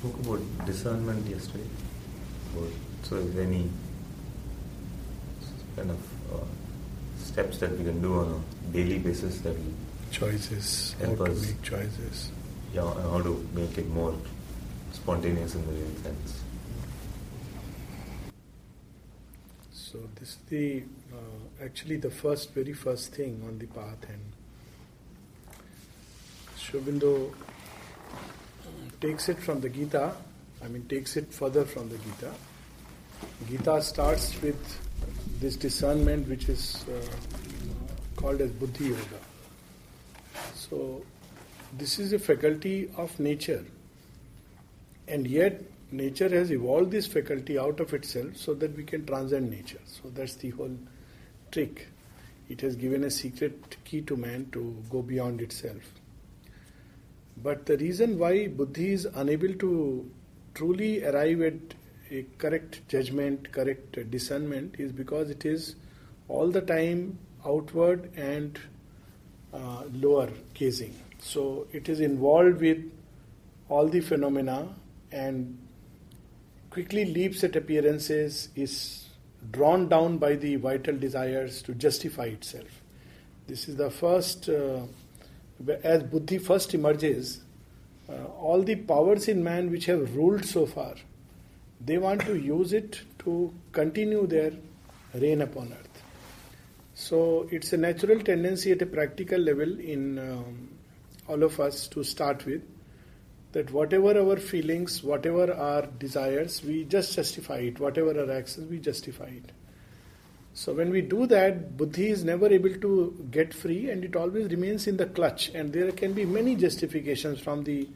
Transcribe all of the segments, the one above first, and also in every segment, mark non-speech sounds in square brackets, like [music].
spoke about discernment yesterday. About, so, is there any kind of uh, steps that we can do on a daily basis that will choices, Help how to us. make choices. yeah, how to make it more spontaneous in the real sense? So this is the uh, actually the first, very first thing on the path, and Sri Aurobindo takes it from the Gita. I mean, takes it further from the Gita. Gita starts with this discernment, which is uh, called as Buddhi Yoga. So this is a faculty of nature, and yet nature has evolved this faculty out of itself so that we can transcend nature. So that's the whole trick. It has given a secret key to man to go beyond itself. But the reason why Buddhi is unable to truly arrive at a correct judgment, correct discernment, is because it is all the time outward and uh, lower gazing. So it is involved with all the phenomena and quickly leaps at appearances, is drawn down by the vital desires to justify itself. This is the first, uh, as Buddhi first emerges, uh, all the powers in man which have ruled so far, they want to use it to continue their reign upon earth. So it's a natural tendency at a practical level in um, all of us to start with that whatever our feelings, whatever our desires, we just justify it. Whatever our actions, we justify it. So when we do that, buddhi is never able to get free and it always remains in the clutch. And there can be many justifications from the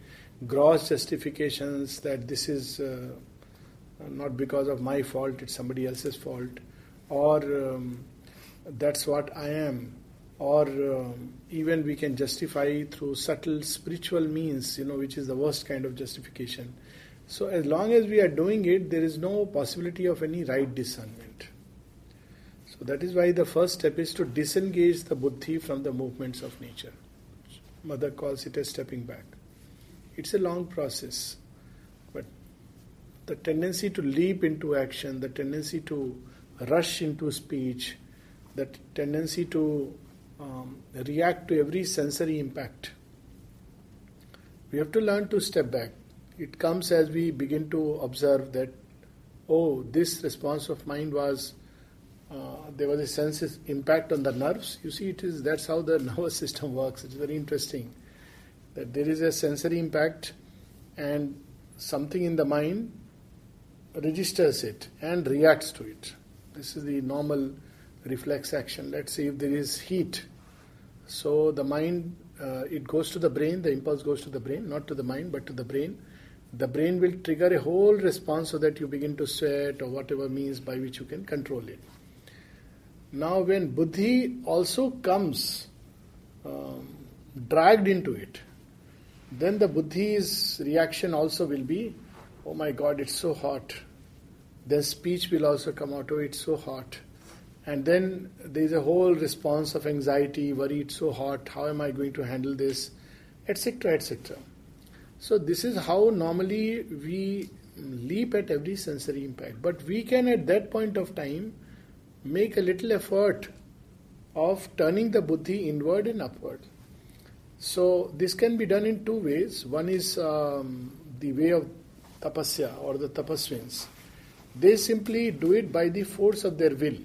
gross justifications that this is uh, not because of my fault, it's somebody else's fault, or um, that's what I am, or um, even we can justify through subtle spiritual means, you know, which is the worst kind of justification. So as long as we are doing it, there is no possibility of any right discernment. So that is why the first step is to disengage the buddhi from the movements of nature. Mother calls it a stepping back. It's a long process, but the tendency to leap into action, the tendency to rush into speech, the tendency to um, react to every sensory impact. We have to learn to step back. It comes as we begin to observe that, oh, this response of mind was, uh, there was a sense impact on the nerves. You see, it is that's how the [laughs] nervous system works. It's very interesting that there is a sensory impact and something in the mind registers it and reacts to it. This is the normal reflex action. Let's say if there is heat, so the mind uh, it goes to the brain. The impulse goes to the brain, not to the mind, but to the brain. The brain will trigger a whole response so that you begin to sweat or whatever means by which you can control it. Now, when buddhi also comes um, dragged into it, then the buddhi's reaction also will be, oh my god, it's so hot. Then speech will also come out, oh, it's so hot. And then there is a whole response of anxiety, worry, it's so hot, how am I going to handle this, etc., etc. So, this is how normally we leap at every sensory impact. But we can, at that point of time, make a little effort of turning the buddhi inward and upward. So, this can be done in two ways. One is um, the way of tapasya or the tapaswins. They simply do it by the force of their will,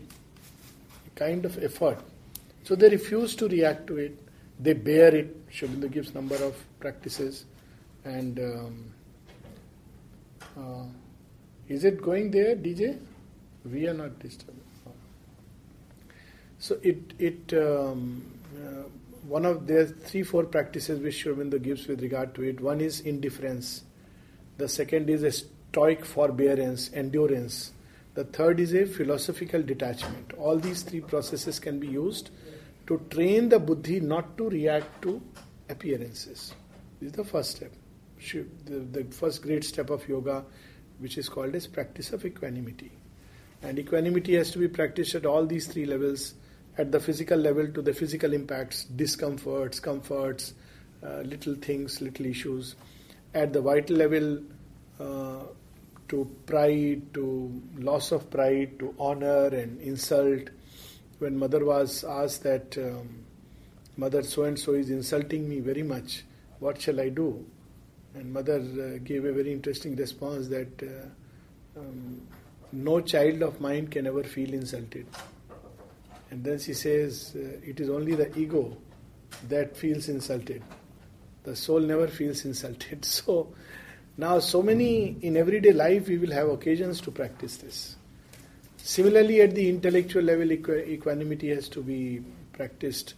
kind of effort. So, they refuse to react to it, they bear it. Sri Aurobindo gives number of practices. And um, uh, is it going there, DJ? We are not disturbed. So it it um, uh, one of there three four practices which Sri Aurobindo gives with regard to it. One is indifference. The second is a stoic forbearance, endurance. The third is a philosophical detachment. All these three processes can be used to train the buddhi not to react to appearances. This is the first step. The, the first great step of yoga, which is called as practice of equanimity. And equanimity has to be practiced at all these three levels at the physical level to the physical impacts, discomforts, comforts, uh, little things, little issues. At the vital level, uh, to pride, to loss of pride, to honor and insult. When mother was asked that, um, Mother so and so is insulting me very much, what shall I do? And mother uh, gave a very interesting response that uh, um, no child of mine can ever feel insulted. And then she says, uh, it is only the ego that feels insulted. The soul never feels insulted. [laughs] So, now, so many in everyday life, we will have occasions to practice this. Similarly, at the intellectual level, equanimity has to be practiced.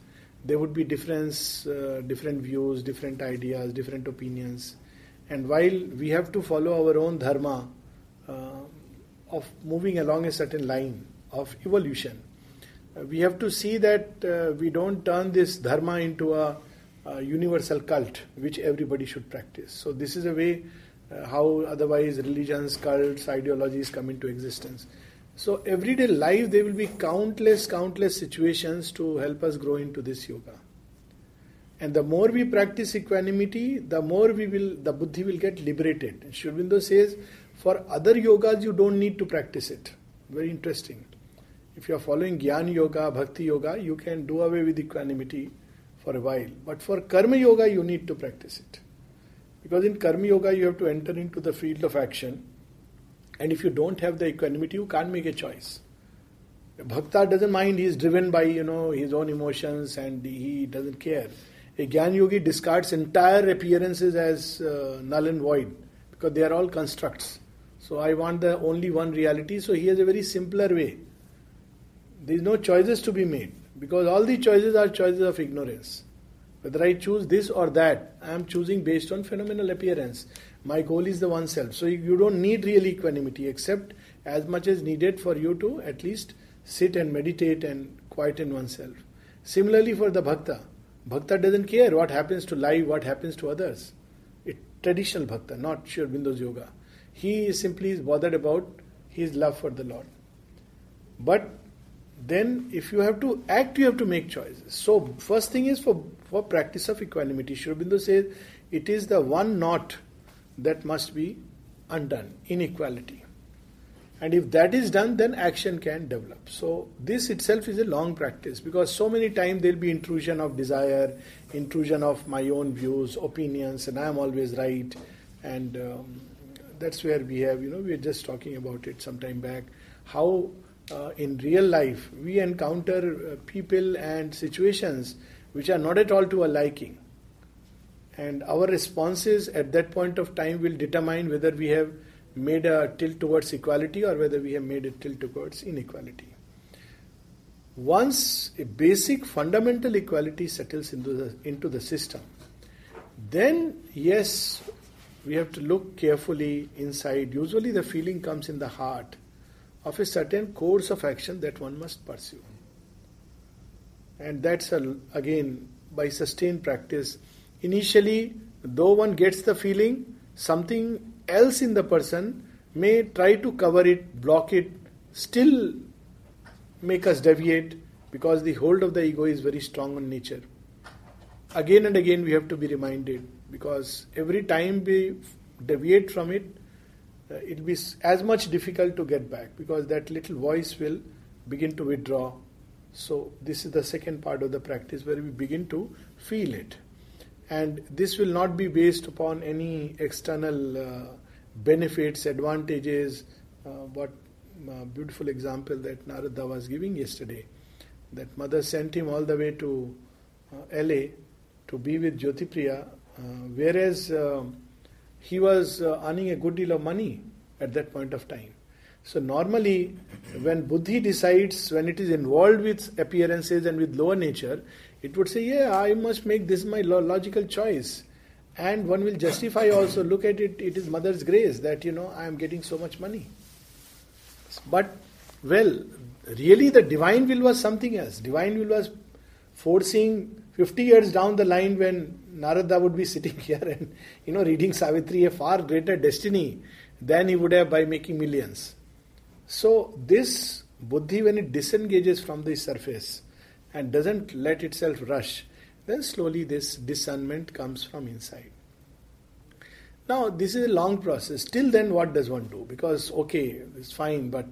There would be difference, uh, different views, different ideas, different opinions. And while we have to follow our own dharma uh, of moving along a certain line of evolution, we have to see that uh, we don't turn this dharma into a, a, universal cult which everybody should practice. So, this is a way uh, how otherwise religions, cults, ideologies come into existence. So, everyday life there will be countless, countless situations to help us grow into this yoga. And the more we practice equanimity, the more we will, the buddhi will get liberated. Sri says, for other yogas, you don't need to practice it. Very interesting. If you are following Jnana Yoga, Bhakti Yoga, you can do away with equanimity for a while. But for Karma Yoga, you need to practice it. Because in Karma Yoga, you have to enter into the field of action. And if you don't have the equanimity, you can't make a choice. A bhakta doesn't mind, he is driven by you know his own emotions and he doesn't care. A Gyan Yogi discards entire appearances as uh, null and void because they are all constructs. So I want the only one reality. So he has a very simpler way. There is no choices to be made because all the choices are choices of ignorance. Whether I choose this or that, I am choosing based on phenomenal appearance. My goal is the one self. So you don't need real equanimity except as much as needed for you to at least sit and meditate and quieten oneself. Similarly for the bhakta, Bhakta doesn't care what happens to life, what happens to others. It, traditional bhakta, not Sri Aurobindo's yoga. He simply is bothered about his love for the Lord. But then if you have to act, you have to make choices. So first thing is for, for practice of equanimity. Sri Aurobindo says it is the one knot that must be undone, inequality. And if that is done, then action can develop. So, this itself is a long practice because so many times there will be intrusion of desire, intrusion of my own views, opinions, and I am always right. And um, that's where we have, you know, we were just talking about it some time back, how uh, in real life we encounter uh, people and situations which are not at all to our liking. And our responses at that point of time will determine whether we have made a tilt towards equality or whether we have made a tilt towards inequality. Once a basic fundamental equality settles into the, into the system, then yes, we have to look carefully inside. Usually, the feeling comes in the heart of a certain course of action that one must pursue. And that's a, again by sustained practice. Initially, though one gets the feeling, something else in the person may try to cover it, block it, still make us deviate because the hold of the ego is very strong on nature. Again and again, we have to be reminded because every time we deviate from it, uh, it will be as much difficult to get back because that little voice will begin to withdraw. So, this is the second part of the practice where we begin to feel it and this will not be based upon any external uh, benefits, advantages. Uh, what uh, beautiful example that Narada was giving yesterday. That mother sent him all the way to uh, LA to be with Jyotipriya, uh, whereas um, he was uh, earning a good deal of money at that point of time. So normally, when buddhi decides, when it is involved with appearances and with lower nature, it would say, yeah, I must make this my logical choice. And one will justify also, look at it, it is mother's grace that, you know, I am getting so much money. But, well, really the divine will was something else. Divine will was forcing 50 years down the line when Narada would be sitting [laughs] here and, you know, reading Savitri, a far greater destiny than he would have by making millions. So, this buddhi, when it disengages from the surface, and doesn't let itself rush, then slowly this discernment comes from inside. Now, this is a long process. Till then, what does one do? Because, okay, it's fine, but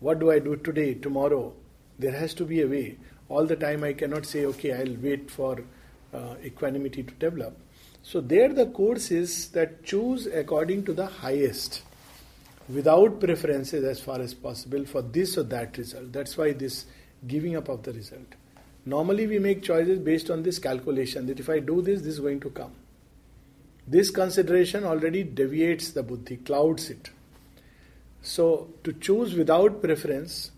what do I do today, tomorrow? There has to be a way. All the time, I cannot say, okay, I'll wait for uh, equanimity to develop. So, there the course is that choose according to the highest, without preferences as far as possible for this or that result. That's why this giving up of the result. Normally, we make choices based on this calculation that if I do this, this is going to come. This consideration already deviates the buddhi, clouds it. So, to choose without preference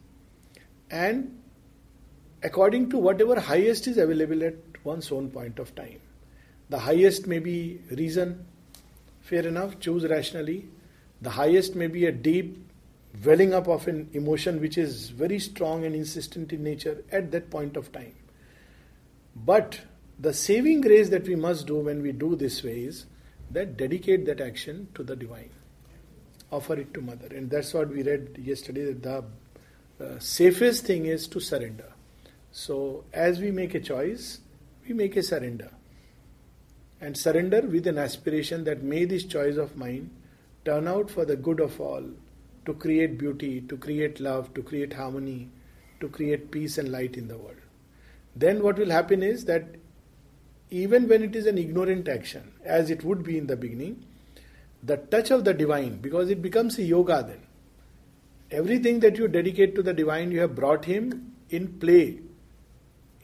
and according to whatever highest is available at one's own point of time. The highest may be reason, fair enough, choose rationally. The highest may be a deep welling up of an emotion which is very strong and insistent in nature at that point of time. But the saving grace that we must do when we do this way is that dedicate that action to the divine. Offer it to Mother. And that's what we read yesterday that the uh, safest thing is to surrender. So, as we make a choice, we make a surrender. And surrender with an aspiration that may this choice of mine turn out for the good of all to create beauty, to create love, to create harmony, to create peace and light in the world. Then what will happen is that even when it is an ignorant action, as it would be in the beginning, the touch of the divine, because it becomes a yoga then. Everything that you dedicate to the divine, you have brought him in play,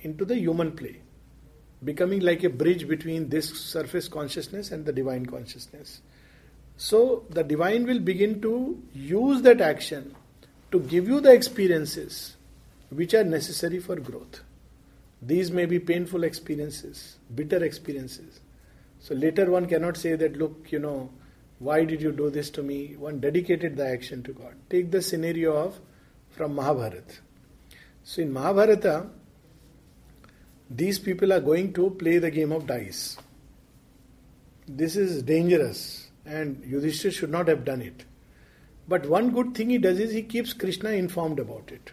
into the human play, becoming like a bridge between this surface consciousness and the divine consciousness. So the divine will begin to use that action to give you the experiences which are necessary for growth. These may be painful experiences, bitter experiences. So later one cannot say that, look, you know, why did you do this to me? One dedicated the action to God. Take the scenario of from Mahabharata. So in Mahabharata, these people are going to play the game of dice. This is dangerous and Yudhishthir should not have done it. But one good thing he does is he keeps Krishna informed about it.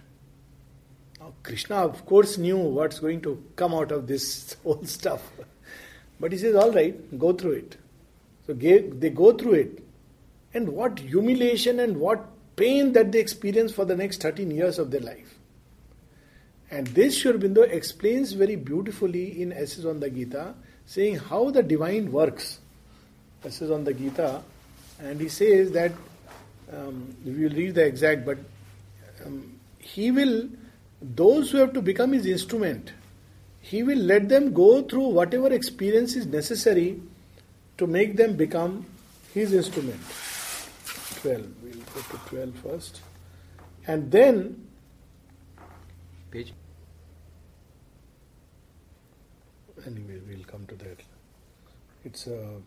Now, Krishna, of course, knew what's going to come out of this [laughs] whole stuff. But he says, All right, go through it. So they go through it. And what humiliation and what pain that they experience for the next 13 years of their life. And this Sri Aurobindo explains very beautifully in Essays on the Gita, saying how the divine works. Is on the Gita, and he says that um, we will read the exact, but um, he will, those who have to become his instrument, he will let them go through whatever experience is necessary to make them become his instrument. 12, we'll go to 12 first. And then, page. Anyway, we'll come to that. It's. Uh,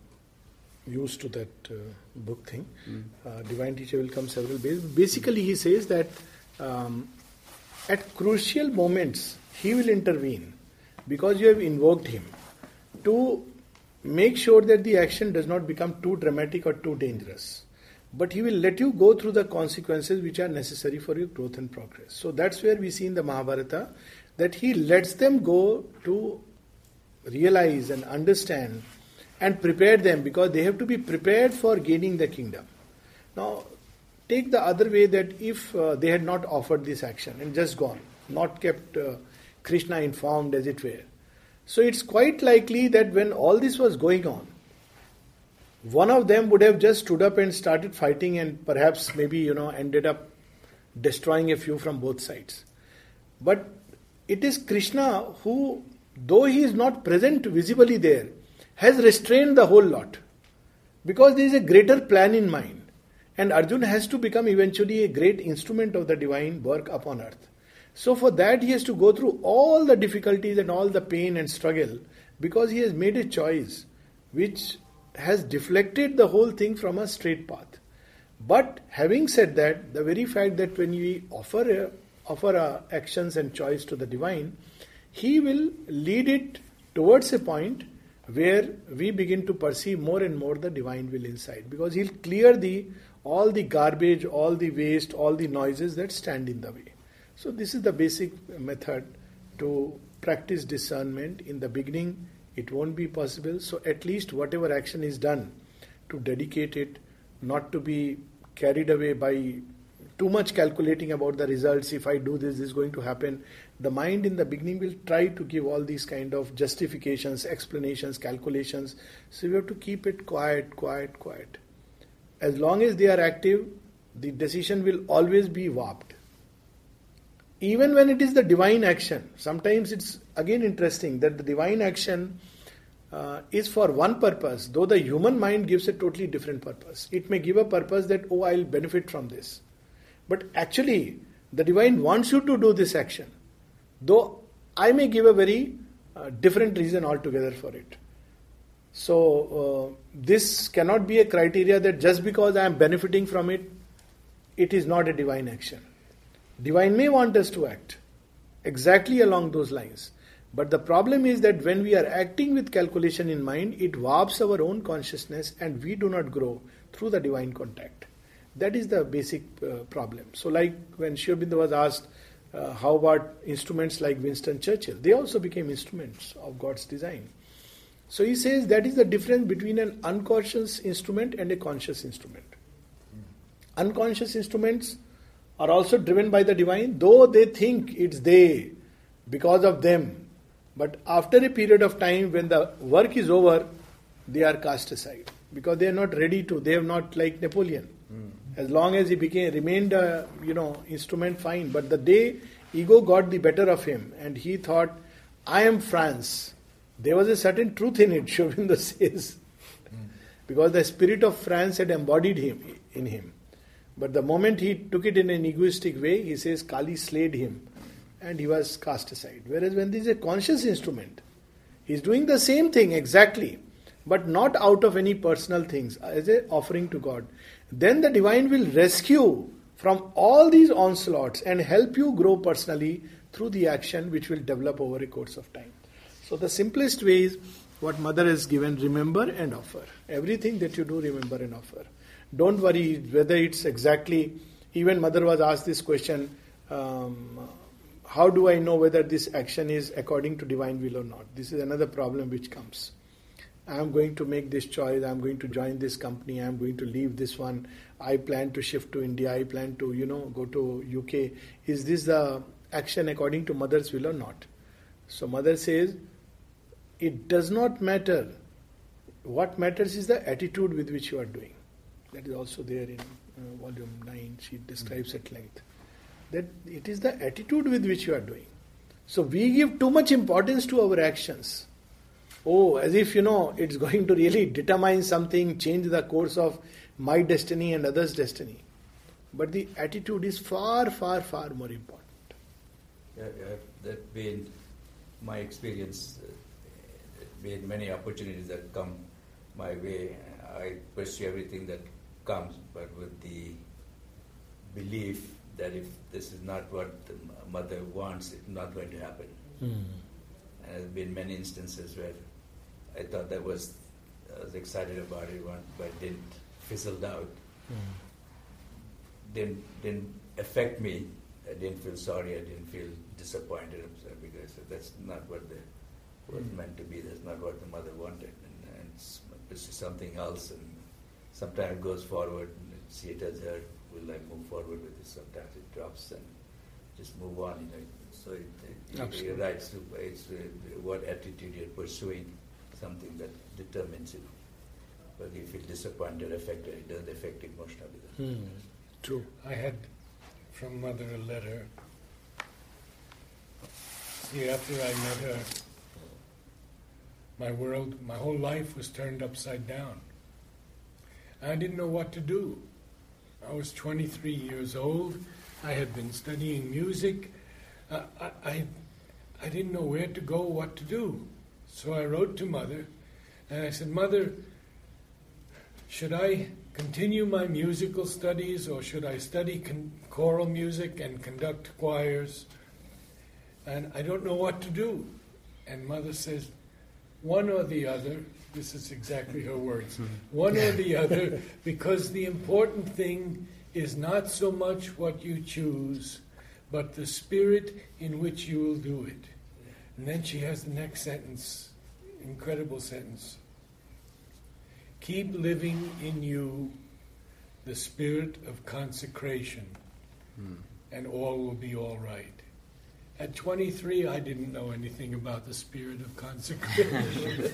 used to that uh, book thing. Mm. Uh, Divine Teacher will come several ways. Basically, he says that um, at crucial moments, he will intervene because you have invoked him to make sure that the action does not become too dramatic or too dangerous. But he will let you go through the consequences which are necessary for your growth and progress. So that's where we see in the Mahabharata that he lets them go to realize and understand and prepare them because they have to be prepared for gaining the kingdom. Now, take the other way that if uh, they had not offered this action and just gone, not kept uh, Krishna informed as it were. So it's quite likely that when all this was going on, one of them would have just stood up and started fighting and perhaps maybe, you know, ended up destroying a few from both sides. But it is Krishna who, though he is not present visibly there, has restrained the whole lot because there is a greater plan in mind. And Arjuna has to become eventually a great instrument of the divine work upon earth. So, for that, he has to go through all the difficulties and all the pain and struggle because he has made a choice which has deflected the whole thing from a straight path. But having said that, the very fact that when we offer offer our actions and choice to the divine, he will lead it towards a point where we begin to perceive more and more the divine will inside because he'll clear the all the garbage all the waste all the noises that stand in the way so this is the basic method to practice discernment in the beginning it won't be possible so at least whatever action is done to dedicate it, not to be carried away by too much calculating about the results. If I do this, this is going to happen. The mind in the beginning will try to give all these kind of justifications, explanations, calculations. So we have to keep it quiet, quiet, quiet. As long as they are active, the decision will always be warped. Even when it is the divine action, sometimes it's again interesting that the divine action uh, is for one purpose, though the human mind gives a totally different purpose. It may give a purpose that, oh, I'll benefit from this. But actually, the divine wants you to do this action, though I may give a very uh, different reason altogether for it. So, uh, this cannot be a criteria that just because I am benefiting from it, it is not a divine action. Divine may want us to act exactly along those lines. But the problem is that when we are acting with calculation in mind, it warps our own consciousness and we do not grow through the divine contact. That is the basic uh, problem. So, like when Sri was asked, uh, how about instruments like Winston Churchill? They also became instruments of God's design. So he says that is the difference between an unconscious instrument and a conscious instrument. Unconscious instruments are also driven by the divine, though they think it's they, because of them. But after a period of time, when the work is over, they are cast aside because they are not ready to. They have not like Napoleon. As long as he became remained a you know instrument, fine. But the day ego got the better of him, and he thought, "I am France." There was a certain truth in it. [laughs] Sri Aurobindo says, because the spirit of France had embodied him in him. But the moment he took it in an egoistic way, he says Kali slayed him and he was cast aside. Whereas when this is a conscious instrument, he is doing the same thing exactly, but not out of any personal things, as an offering to God. Then the divine will rescue from all these onslaughts and help you grow personally through the action which will develop over a course of time. So the simplest way is what mother has given remember and offer. Everything that you do, remember and offer. Don't worry whether it's exactly, even mother was asked this question um, how do I know whether this action is according to divine will or not? This is another problem which comes. I am going to make this choice, I am going to join this company, I am going to leave this one, I plan to shift to India, I plan to, you know, go to UK. Is this the action according to mother's will or not? So mother says, it does not matter. What matters is the attitude with which you are doing. That is also there in uh, volume 9, she describes at length. That it is the attitude with which you are doing. So we give too much importance to our actions. Oh, as if you know it's [laughs] going to really determine something, change the course of my destiny and others' destiny. But the attitude is far, far, far more important. Yeah, yeah that been my experience. Uh, been many opportunities that come my way. I pursue everything that comes, but with the belief that if this is not what the mother wants, it's not going to happen. Mm. And there have been many instances where I thought that was, I was excited about it, but didn't fizzled out. Mm. Didn't didn't affect me. I didn't feel sorry. I didn't feel disappointed because that's not what the was mm. meant to be. That's not what the mother wanted, and, and it's, something else. And sometimes it goes forward, and see it as her, will I move forward with it? Sometimes it drops and just move on. You know, so it, it, you're right. So it's uh, what attitude you're pursuing, something that determines it. Whether you feel disappointed, affected, it doesn't affect emotionally. Hmm. True. I had from mother a letter. See, after I met her, my world, my whole life was turned upside down. I didn't know what to do. I was 23 years old. I had been studying music. Uh, I, I, I didn't know where to go, what to do. So I wrote to Mother and I said, Mother, should I continue my musical studies or should I study con- choral music and conduct choirs? And I don't know what to do. And Mother says, one or the other. This is exactly her words. Hmm. One or [laughs] the other, because the important thing is not so much what you choose, but the spirit in which you will do it. And then she has the next sentence, incredible sentence. keep living in you the spirit of consecration, hmm. and all will be all right. At 23, I didn't know anything about the spirit of consecration.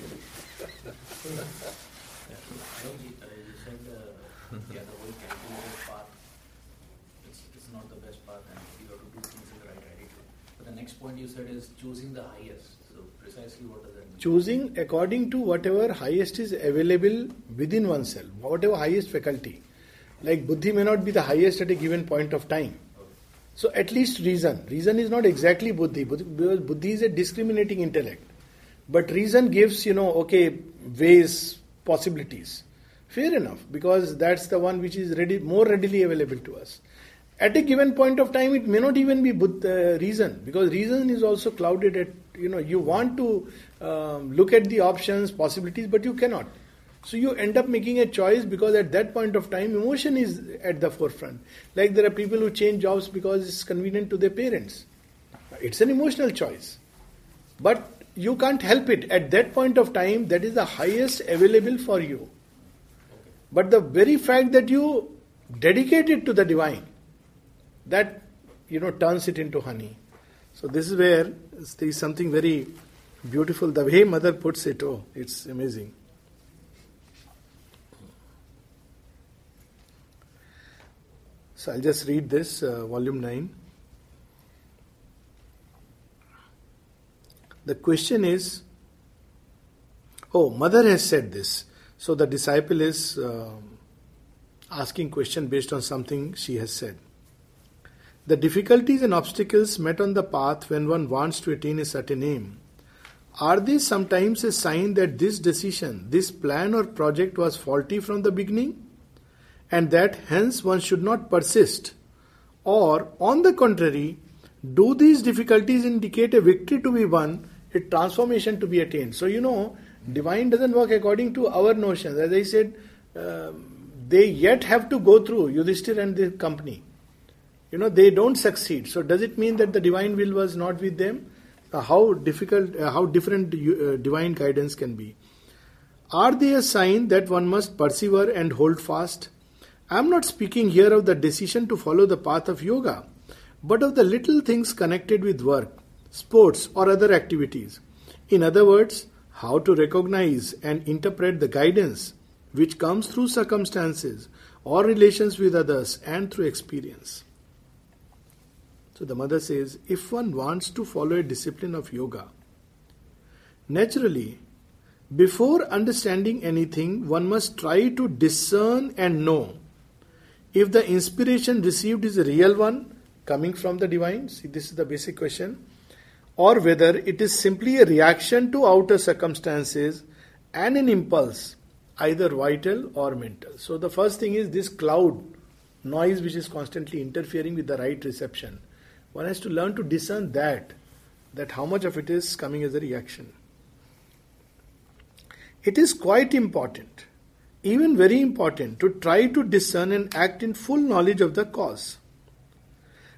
The next point you said is choosing the highest. So precisely what does that mean? choosing according to whatever highest is available within oneself, whatever highest faculty. Like buddhi may not be the highest at a given point of time. So at least reason. Reason is not exactly buddhi, buddhi- because buddhi is a discriminating intellect. But reason gives, you know, okay, ways, possibilities. Fair enough, because that's the one which is ready, more readily available to us. At a given point of time, it may not even be buddhi, reason, because reason is also clouded at, you know, you want to um, look at the options, possibilities, but you cannot. So you end up making a choice because at that point of time, emotion is at the forefront. Like there are people who change jobs because it's convenient to their parents. It's an emotional choice. But you can't help it. At that point of time, that is the highest available for you. But the very fact that you dedicate it to the divine, that you know turns it into honey. So this is where there is something very beautiful. The way mother puts it, oh, it's amazing. So I'll just read this, uh, volume 9. The question is oh, mother has said this. So the disciple is uh, asking question based on something she has said. The difficulties and obstacles met on the path when one wants to attain a certain aim are they sometimes a sign that this decision, this plan or project was faulty from the beginning? and that hence one should not persist? Or, on the contrary, do these difficulties indicate a victory to be won, a transformation to be attained? So, you know, divine doesn't work according to our notions. As I said, um, they yet have to go through Yudhishthir and the company. You know, they don't succeed. So, does it mean that the divine will was not with them? Uh, how difficult, uh, how different uh, divine guidance can be? Are they a sign that one must persevere and hold fast? I am not speaking here of the decision to follow the path of yoga, but of the little things connected with work, sports, or other activities. In other words, how to recognize and interpret the guidance which comes through circumstances or relations with others and through experience. So the mother says if one wants to follow a discipline of yoga, naturally, before understanding anything, one must try to discern and know if the inspiration received is a real one coming from the divine. See, this is the basic question. Or whether it is simply a reaction to outer circumstances and an impulse, either vital or mental. So, the first thing is this cloud noise which is constantly interfering with the right reception. One has to learn to discern that, that how much of it is coming as a reaction. It is quite important, even very important, to try to discern and act in full knowledge of the cause.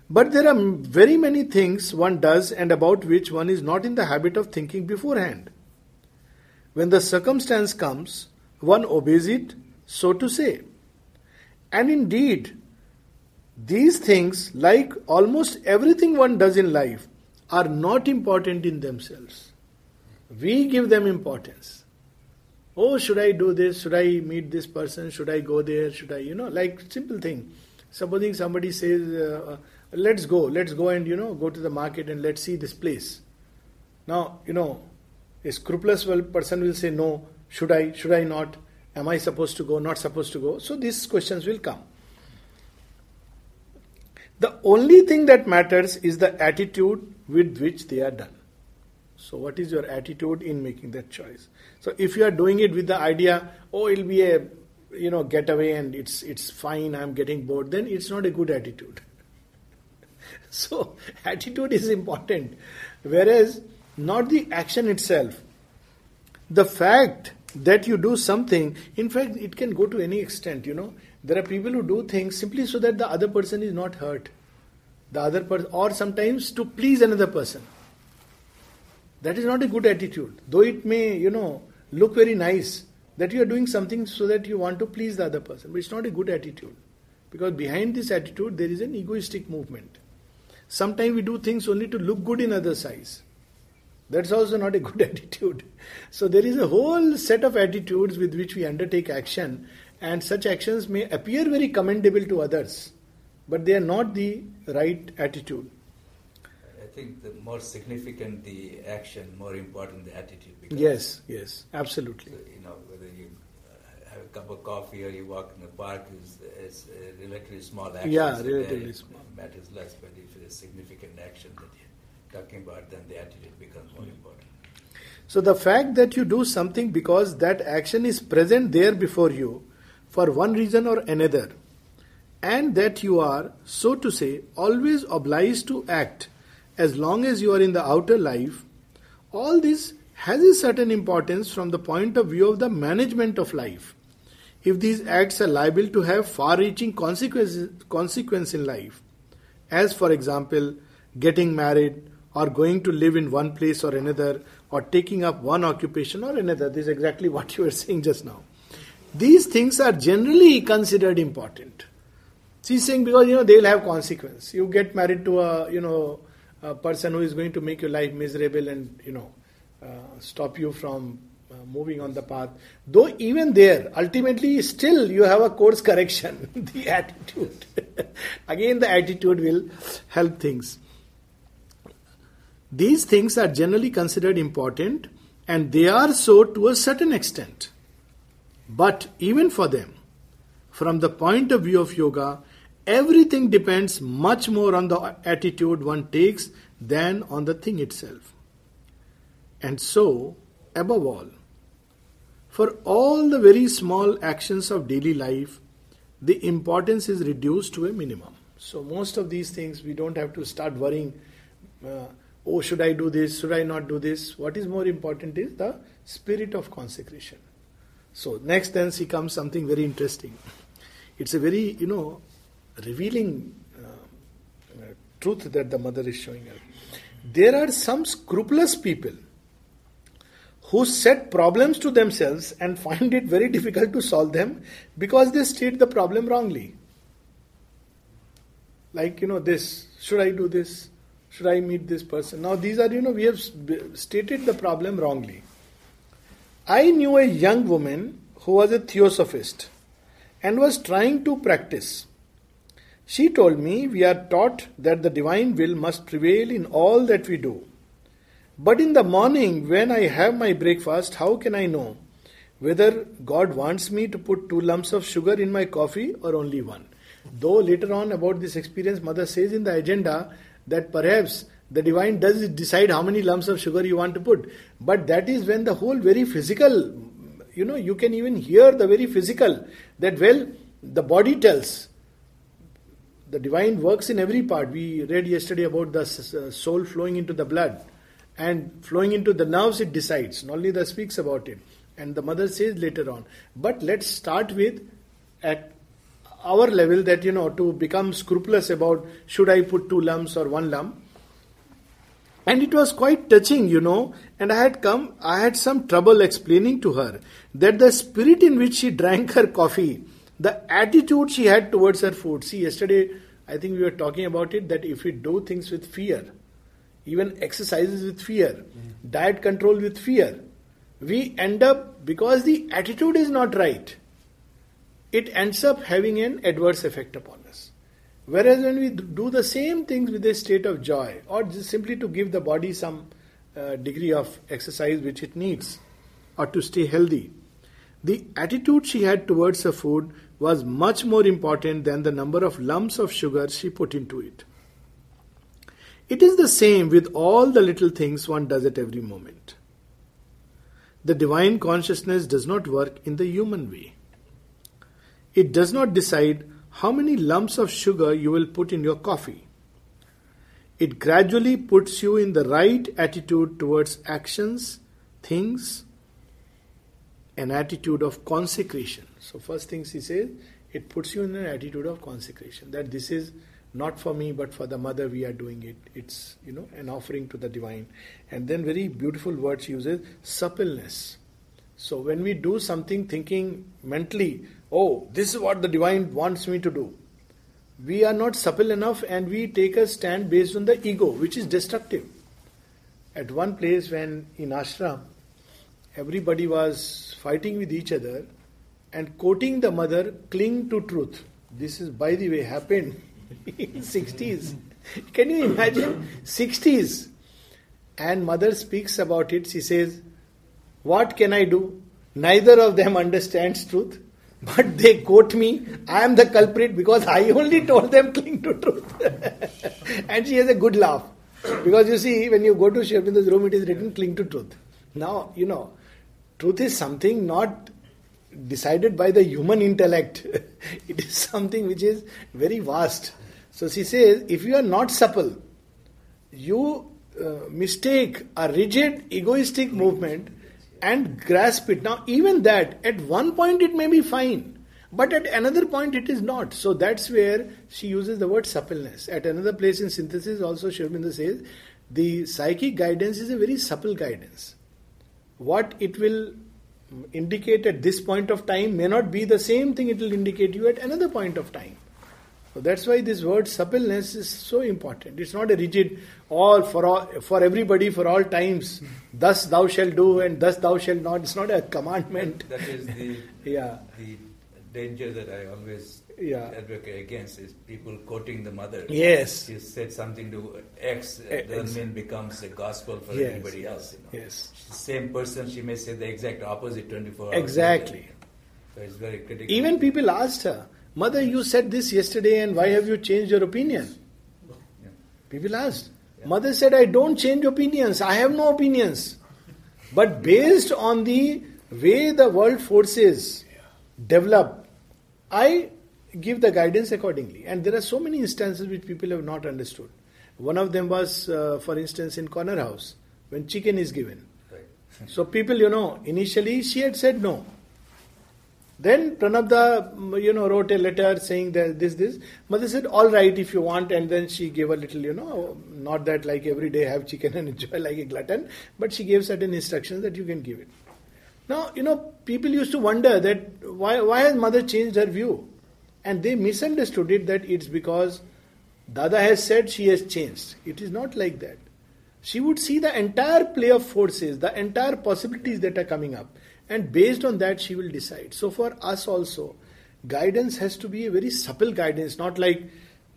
But there are very many things one does and about which one is not in the habit of thinking beforehand. When the circumstance comes, one obeys it, so to say. And indeed, these things, like almost everything one does in life, are not important in themselves. We give them importance. Oh, should I do this? Should I meet this person? Should I go there? Should I, you know, like simple thing. Supposing somebody says, uh, let's go, let's go and, you know, go to the market and let's see this place. Now, you know, a scrupulous person will say, no, should I, should I not? Am I supposed to go, not supposed to go? So these questions will come. The only thing that matters is the attitude with which they are done. So, what is your attitude in making that choice? So, if you are doing it with the idea, oh, it'll be a you know getaway and it's it's fine, I'm getting bored, then it's not a good attitude. [laughs] so, attitude is important, whereas not the action itself. The fact that you do something, in fact, it can go to any extent. You know, there are people who do things simply so that the other person is not hurt, the other person, or sometimes to please another person. That is not a good attitude. Though it may, you know, look very nice, that you are doing something so that you want to please the other person. But it's not a good attitude. Because behind this attitude, there is an egoistic movement. Sometimes we do things only to look good in others' eyes. That's also not a good [laughs] attitude. So there is a whole set of attitudes with which we undertake action, and such actions may appear very commendable to others, but they are not the right attitude. I think the more significant the action, more important the attitude. becomes. Yes, yes, absolutely. So, you know, whether you uh, have a cup of coffee or you walk in the park is, is a relatively small action. Yeah, relatively small. Matters less, but if it is a significant action that you're talking about, then the attitude becomes more important. So the fact that you do something because that action is present there before you for one reason or another, and that you are, so to say, always obliged to act as long as you are in the outer life, all this has a certain importance from the point of view of the management of life. If these acts are liable to have far reaching consequences consequence in life, as for example, getting married or going to live in one place or another or taking up one occupation or another. This is exactly [laughs] what you were saying just now. These things are generally considered important. She's saying because you know they'll have consequence. You get married to a you know a person who is going to make your life miserable and you know uh, stop you from uh, moving on the path. Though even there, ultimately, still you have a course correction. [laughs] the attitude. [laughs] Again, the attitude will help things. These things are generally considered important and they are so to a certain extent. But even for them, from the point of view of yoga, everything depends much more on the attitude one takes than on the thing itself. And so, above all, for all the very small actions of daily life, the importance is reduced to a minimum. So, most of these things we don't have to start worrying. Uh, oh, should I do this? Should I not do this? What is more important is the spirit of consecration. So, next then she comes something very interesting. It's a very, you know, revealing uh, uh, truth that the mother is showing us. There are some scrupulous people who set problems to themselves and [laughs] find it very difficult to solve them because they state the problem wrongly. Like, you know, this should I do this? Should I meet this person? Now, these are, you know, we have stated the problem wrongly. I knew a young woman who was a theosophist and was trying to practice. She told me we are taught that the divine will must prevail in all that we do. But in the morning, when I have my breakfast, how can I know whether God wants me to put two lumps of sugar in my coffee or only one? Though later on about this experience, Mother says in the agenda that perhaps the divine does decide how many lumps of sugar you want to put. But that is when the whole very physical, you know, you can even hear the very physical that, well, the body tells. The divine works in every part. We read yesterday about the soul flowing into the blood and flowing into the nerves, it decides. Nalida speaks about it. And the mother says later on. But let's start with at our level that, you know, to become scrupulous about should I put two lumps or one lump. And it was quite touching, you know. And I had come, I had some trouble explaining to her that the spirit in which she drank her coffee, the attitude she had towards her food. See, yesterday, I think we were talking about it that if we do things with fear, even exercises with fear, mm. diet control with fear, we end up, because the attitude is not right, it ends up having an adverse effect upon. Whereas when we do the same things with a state of joy, or just simply to give the body some uh, degree of exercise which it needs, or to stay healthy, the attitude she had towards her food was much more important than the number of lumps of sugar she put into it. It is the same with all the little things one does at every moment. The divine consciousness does not work in the human way. It does not decide how many lumps of sugar you will put in your coffee. It gradually puts you in the right attitude towards actions, things, an attitude of consecration. So, first thing she says, it puts you in an attitude of consecration. That this is not for me but for the mother we are doing it it's you know an offering to the divine and then very beautiful words uses suppleness So when we do something thinking mentally, oh, this is what the divine wants me to do, we are not supple enough and we take a stand based on the ego, which is destructive. At one place, when in ashram, everybody was fighting with each other and quoting the mother, cling to truth. This is, by the way, happened [laughs] in 60s. Can you imagine? 60s. And mother speaks about it. She says, What can I do? Neither of them understands truth. But they quote me, I am the culprit because I only told them cling to truth. [laughs] and she has a good laugh. Because you see, when you go to Aurobindo's room, it is written cling to truth. Now, you know, truth is something not decided by the human intellect. [laughs] it is something which is very vast. So she says, if you are not supple, you uh, mistake a rigid, egoistic movement and grasp it. Now, even that, at one point it may be fine, but at another point it is not. So that's where she uses the word suppleness. At another place in synthesis, also Sri Aurobindo says, the psychic guidance is a very supple guidance. What it will indicate at this point of time may not be the same thing it will indicate you at another point of time. So that's why this word suppleness is so important. It's not a rigid all for all for everybody for all times. Thus thou shalt do and thus thou shalt not. It's not a commandment. That is the [laughs] Yeah. the danger that I always Yeah. advocate against is people quoting the mother. Yes. She said something to X, it doesn't mean becomes a gospel for Yes. everybody else. You know. Yes. Same person, she may say the exact opposite 24 hours. Exactly. So it's very critical. Even people asked her, Mother, you said this yesterday and why have you changed your opinion? Yeah. People asked. Yeah. Mother said, I don't change opinions. I have no opinions. But based on the way the world forces develop, I give the guidance accordingly. And there are so many instances which people have not understood. One of them was, uh, for instance, in Corner House, when chicken is given. Right. So people, you know, initially she had said no. Then Pranabda, mm, you know, wrote a letter saying that this, this. Mother said, all right, if you want. And then she gave a little, you know, not that like every day have chicken [laughs] and enjoy like a glutton, but she gave certain instructions that you can give it. Now, you know, people used to wonder that why, why has mother changed her view? And they misunderstood it that it's because Dada has said she has changed. It is not like that. She would see the entire play of forces, the entire possibilities that are coming up, and based on that, she will decide. So, for us also, guidance has to be a very supple guidance, not like,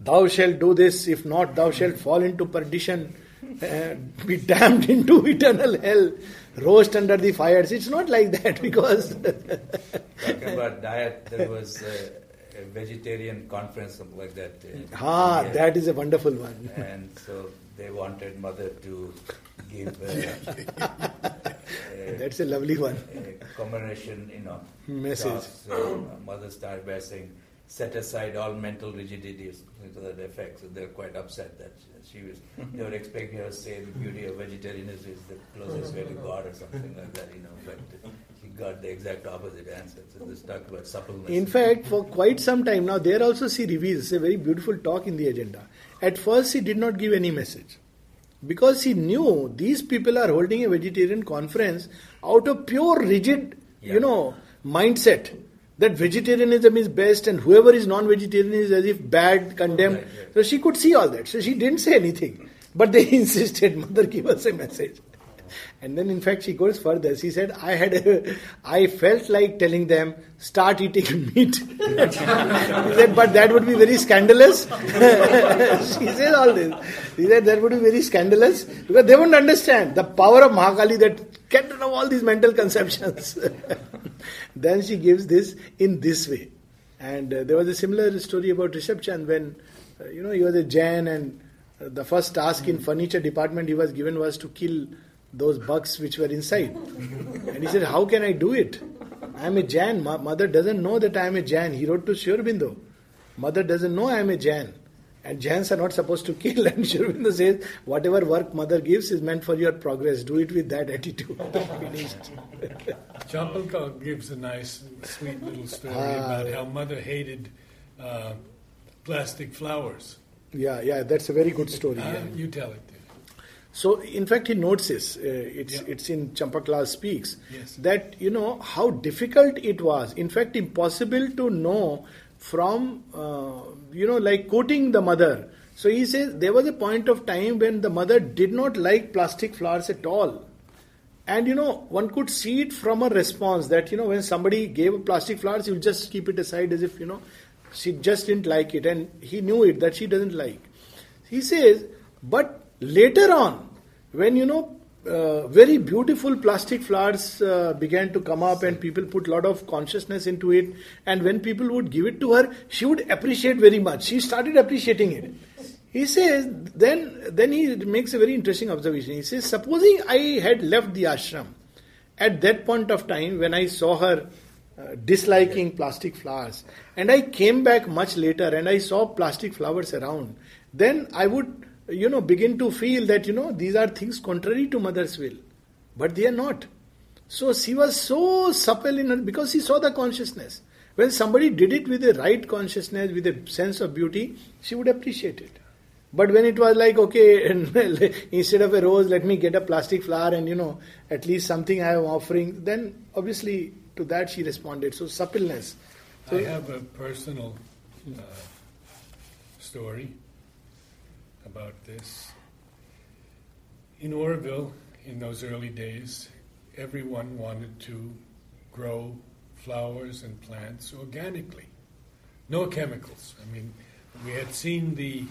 thou shalt do this, if not, thou shalt fall into perdition, uh, be damned into eternal hell, roast under the fires. It's not like that [laughs] because. Talking about diet, there was a, a vegetarian conference, something like that. uh, ah, that is a wonderful one. And so they wanted mother to give uh, [laughs] a, That's a lovely one. a commemoration, you know, Message. So mother started by saying, set aside all mental rigidities to that effect. So they're quite upset that she was. They were expecting her to say the beauty of vegetarianism is the closest way to God or something like that, you know. But she got the exact opposite answer. So this talk about suppleness. In fact, for quite some time now, there also she reveals a very beautiful talk in the agenda. At first, she did not give any message because she knew these people are holding a vegetarian conference out of pure rigid, Yeah. you know, mindset that vegetarianism is best and whoever is non-vegetarian is as if bad, condemned. Right, right. So she could see all that. So she didn't say anything, but they [laughs] insisted, "Mother, give us a message." And then, in fact, she goes further. She said, "I had, a, [laughs] I felt like telling them start eating [laughs] meat." [laughs] she said, "But that would be very scandalous." she said all this. She said that would be very scandalous because they wouldn't understand the power of Mahakali that get rid of all these mental conceptions. then she gives this in this way. And uh, there was a similar story about Chand when, uh, you know, he was a Jain and uh, the first task in furniture department he was given was to kill those bugs which were inside. and he said, how can I do it? I am a Jain. Ma- mother doesn't know that I am a Jain. He wrote to Sri Aurobindo. Mother doesn't know I am a Jain. And Jains are not supposed to kill. [laughs] And Sri Aurobindo says, whatever work mother gives is meant for your progress. Do it with that attitude. [laughs] Champaklal gives a nice, sweet little story Ah. about how mother hated uh, plastic flowers. Yeah, yeah, that's a very good story. Uh, yeah. you tell it. So, in fact, he notes this. Uh, it's Yeah. it's in Champaklal speaks Yes. that you know how difficult it was. In fact, impossible to know from uh, you know like quoting the mother. So he says there was a point of time when the mother did not like plastic flowers at all. And you know, one could see it from a response that you know, when somebody gave plastic flowers, would just keep it aside as if you know, she just didn't like it, and he knew it that she doesn't like. He says, but later on, when you know, uh, very beautiful plastic flowers uh, began to come up, and people put a lot of consciousness into it, and when people would give it to her, she would appreciate very much. She started appreciating it. He says, then, then he makes a very interesting observation. He says, supposing I had left the ashram at that point of time when I saw her uh, disliking plastic flowers, and I came back much later and I saw plastic flowers around, then I would, you know, begin to feel that, you know, these are things contrary to mother's will. But they are not. So she was so supple in her, because she saw the consciousness. When somebody did it with a right consciousness, with a sense of beauty, she would appreciate it. But when it was like, okay, [laughs] instead of a rose, let me get a plastic flower and, you know, at least something I am offering, then obviously to that she responded. So, suppleness. So, I have a personal uh, story about this. In Auroville, in those early days, everyone wanted to grow flowers and plants organically. No chemicals. I mean, we had seen the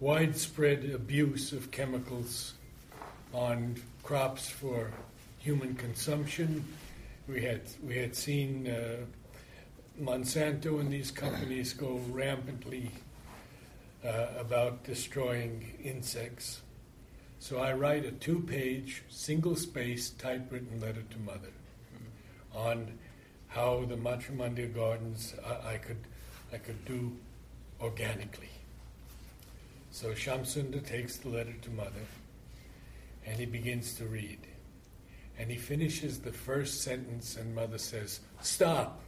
widespread abuse of chemicals on crops for human consumption. We had we had seen uh, Monsanto and these companies go rampantly uh, about destroying insects. So I write a two-page, single space, typewritten letter to mother on how the Matrimandir gardens I, I could I could do organically. So Shyamsundar takes the letter to mother and he begins to read. And he finishes the first sentence, and mother says, Stop!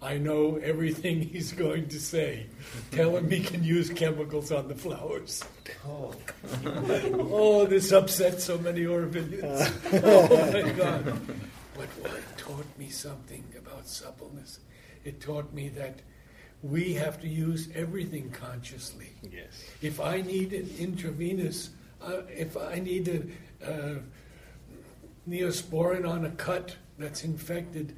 I know everything [laughs] he's going to say. Tell him he can use chemicals on the flowers. Oh, Oh, this upset so many Aurovilians. [laughs] oh my God. But what it taught me something about suppleness. It taught me that we have to use everything consciously. yes. If I need an intravenous, uh, if I need a uh, neosporin on a cut that's infected,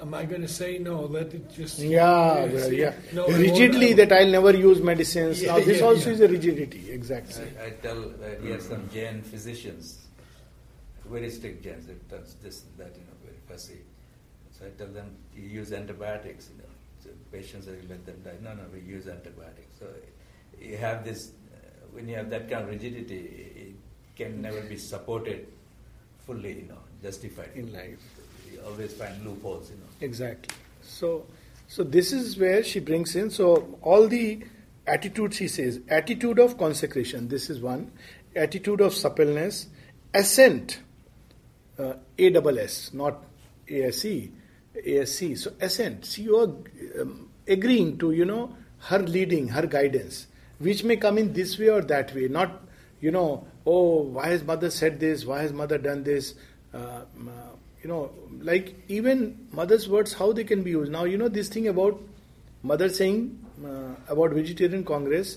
am I going to say no? Let it just Yeah, Yes, yeah. No, I won't- rigidity that I'll never use medicines. Yeah, now, this yeah, also yeah. is a rigidity, exactly. I, I tell that here some Jain physicians, very strict Jains, they touch this and that, you know, very fussy. So I tell them, you use antibiotics, you know. So patients, I let them die. No, no, we use antibiotics. So you have this, uh, when you have that kind of rigidity, it can never be supported fully, you know, justified. In life. Always find loopholes, you know. Exactly. So, so this is where she brings in. So all the attitude she says, attitude of consecration. This is one. Attitude of suppleness, ascent, Uh, A double S, not A S E, A S C. So ascent. So you are um, agreeing to you know her leading, her guidance, which may come in this way or that way. Not you know, oh, why has mother said this? Why has mother done this? Uh, you know, like even mother's words, how they can be used. Now, you know, this thing about mother saying uh, about vegetarian congress,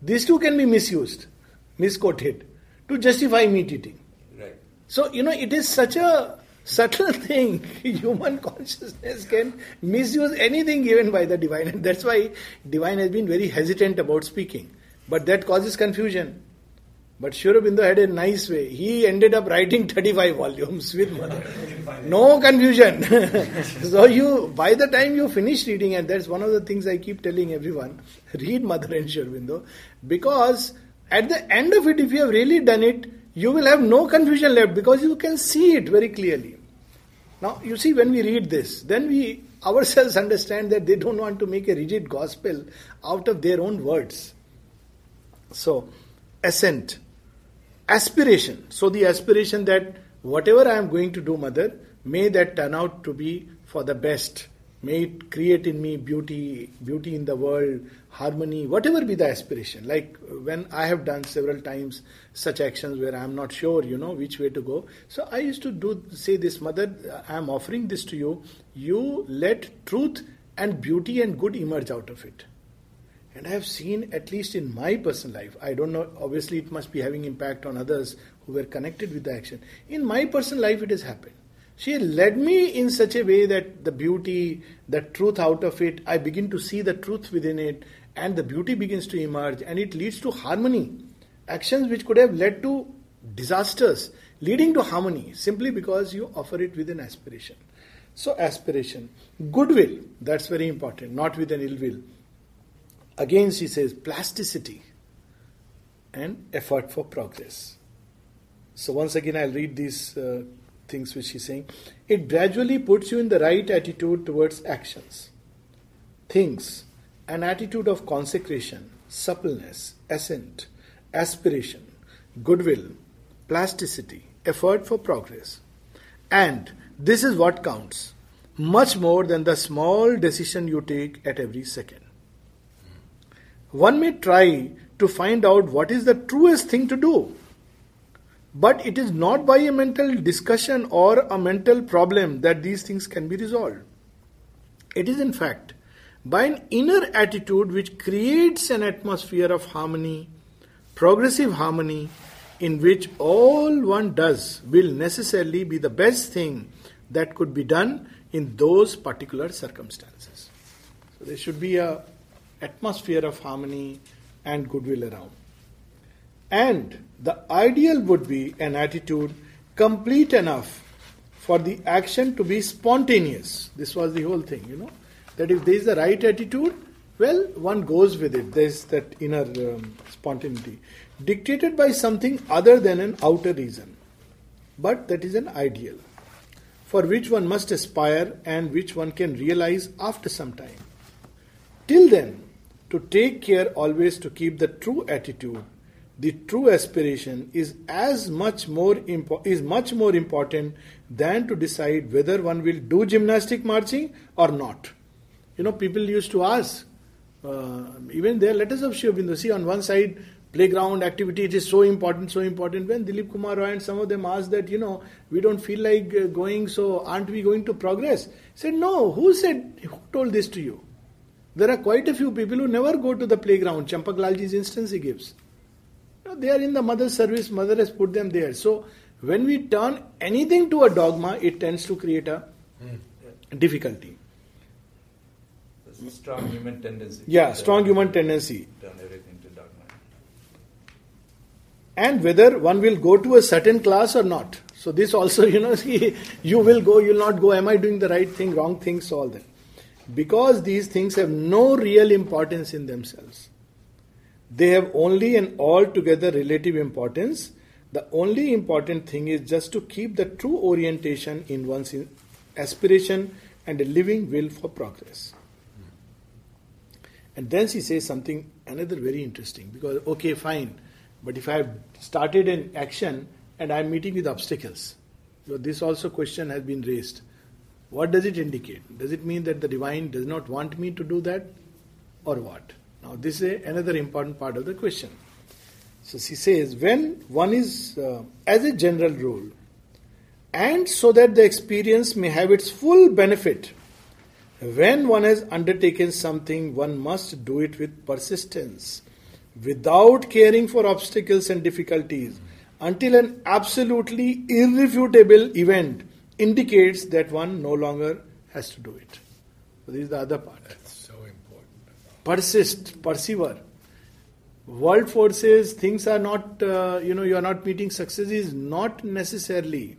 these two can be misused, misquoted to justify meat eating. Right. So, you know, it is such a subtle [laughs] thing. Human consciousness can misuse anything given by the divine. And [laughs] that's why divine has been very hesitant about speaking. But that causes confusion. But Sri Aurobindo had a nice way. He ended up writing 35 volumes [laughs] with mother. No confusion. [laughs] so you, by the time you finish reading, and that's one of the things I keep telling everyone, [laughs] read Mother and Sri Aurobindo, because at the end of it, if you have really done it, you will have no confusion left because you can see it very clearly. Now, you see, when we read this, then we ourselves understand that they don't want to make a rigid gospel out of their own words. So, assent, aspiration. So, the aspiration that whatever I am going to do, mother, may that turn out to be for the best May it create in me beauty, beauty in the world, harmony, whatever be the aspiration. Like when I have done several times such actions where I am not sure, you know, which way to go. So I used to do say this, Mother, I am offering this to you. You let truth and beauty and good emerge out of it. And I have seen, at least in my personal life, I don't know, obviously it must be having impact on others who were connected with the action. In my personal life, it has happened. She led me in such a way that the beauty, the truth out of it, I begin to see the truth within it, and the beauty begins to emerge, and it leads to harmony. Actions which could have led to disasters, leading to harmony, simply because you offer it with an aspiration. So, aspiration. Goodwill, that's very important, not with an ill will. Again, she says plasticity and effort for progress. So, once again, I'll read these uh, things which she's saying. It gradually puts you in the right attitude towards actions, things, an attitude of consecration, suppleness, assent, aspiration, goodwill, plasticity, effort for progress. And this is what counts much more than the small decision you take at every second. One may try to find out what is the truest thing to do, but it is not by a mental discussion or a mental problem that these things can be resolved. It is, in fact, by an inner attitude which creates an atmosphere of harmony, progressive harmony, in which all one does will necessarily be the best thing that could be done in those particular circumstances. So there should be a atmosphere of harmony and goodwill around. And the ideal would be an attitude complete enough for the action to be spontaneous. This was the whole thing, you know. That if there is the right attitude, well, one goes with it. There is that inner um, spontaneity. Dictated by something other than an outer reason. But that is an ideal, for which one must aspire and which one can realize after some time. Till then, to take care always to keep the true attitude the true aspiration is as much more impo- is much more important than to decide whether one will do gymnastic marching or not. You know, people used to ask, uh, even their letters of Sri Aurobindo, see on one side, playground activity, it is so important, so important. When Dilip Kumar Roy and some of them asked that, you know, we don't feel like uh, going, so aren't we going to progress? He said, no, who said, who told this to you? There are quite a few people who never go to the playground. Champak Lalji's instance he gives. No, they are in the mother's service, mother has put them there. So when we turn anything to a dogma, it tends to create a mm. difficulty. A strong human tendency. Yeah, strong human tendency. Turn everything to dogma. And whether one will go to a certain class or not. So this also, [laughs] you know, see, you will go, you will not go. Am I doing the right thing, wrong things, all that. Because these things have no real importance in themselves. They have only an altogether relative importance. The only important thing is just to keep the true orientation in one's aspiration and a living will for progress. And then she says something, another very interesting, because, okay, fine, but if I have started an action and I am meeting with obstacles, so this also question has been raised. What does it indicate? Does it mean that the divine does not want me to do that, or what? Now, this is another important part of the question. So she says, when one is, uh, as a general rule, and so that the experience may have its full benefit, when one has undertaken something, one must do it with persistence, without caring for obstacles and difficulties, until an absolutely irrefutable event indicates that one no longer has to do it. So, this is the other part That's so important. persist, persevere. World forces, things are not, uh, you know, you are not meeting success is not necessarily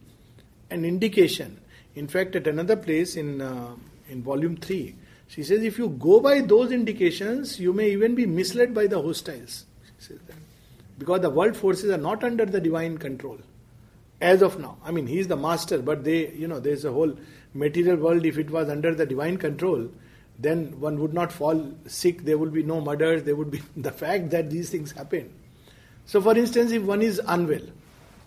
an indication. In fact, at another place in uh, in volume three, she says if you go by those indications, you may even be misled by the hostiles. She says that because the world forces are not under the divine control as of now. I mean, he is the master, but they, you know, there is a whole material world. If it was under the divine control, then one would not fall sick, there would be no murders, there would be [laughs] the fact that these things happen. So, for instance, if one is unwell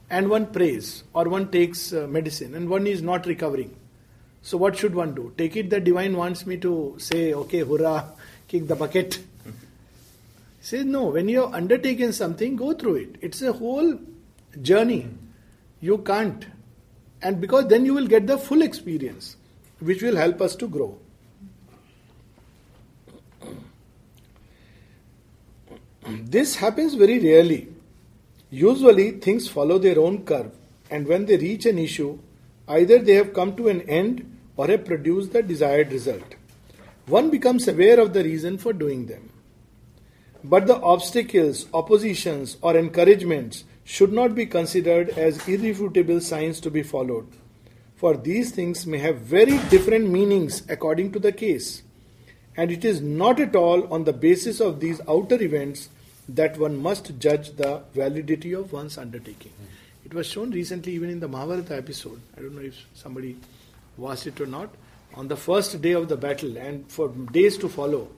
and one prays or one takes uh, medicine and one is not recovering, So, what should one do? Take it that divine wants me to say, okay, hurrah, kick the bucket. [laughs] Says, no, when you have undertaken something, go through it. It's a whole journey. You can't. And because then you will get the full experience, which will help us to grow. This happens very rarely. Usually, things follow their own curve, and when they reach an issue, either they have come to an end or have produced the desired result. One becomes aware of the reason for doing them. But the obstacles, oppositions, or encouragements should not be considered as irrefutable signs to be followed, for these things may have very different meanings according to the case, and it is not at all on the basis of these outer events that one must judge the validity of one's undertaking. It was shown recently even in the Mahabharata episode. I don't know if somebody watched it or not. On the first day of the battle and for days to follow,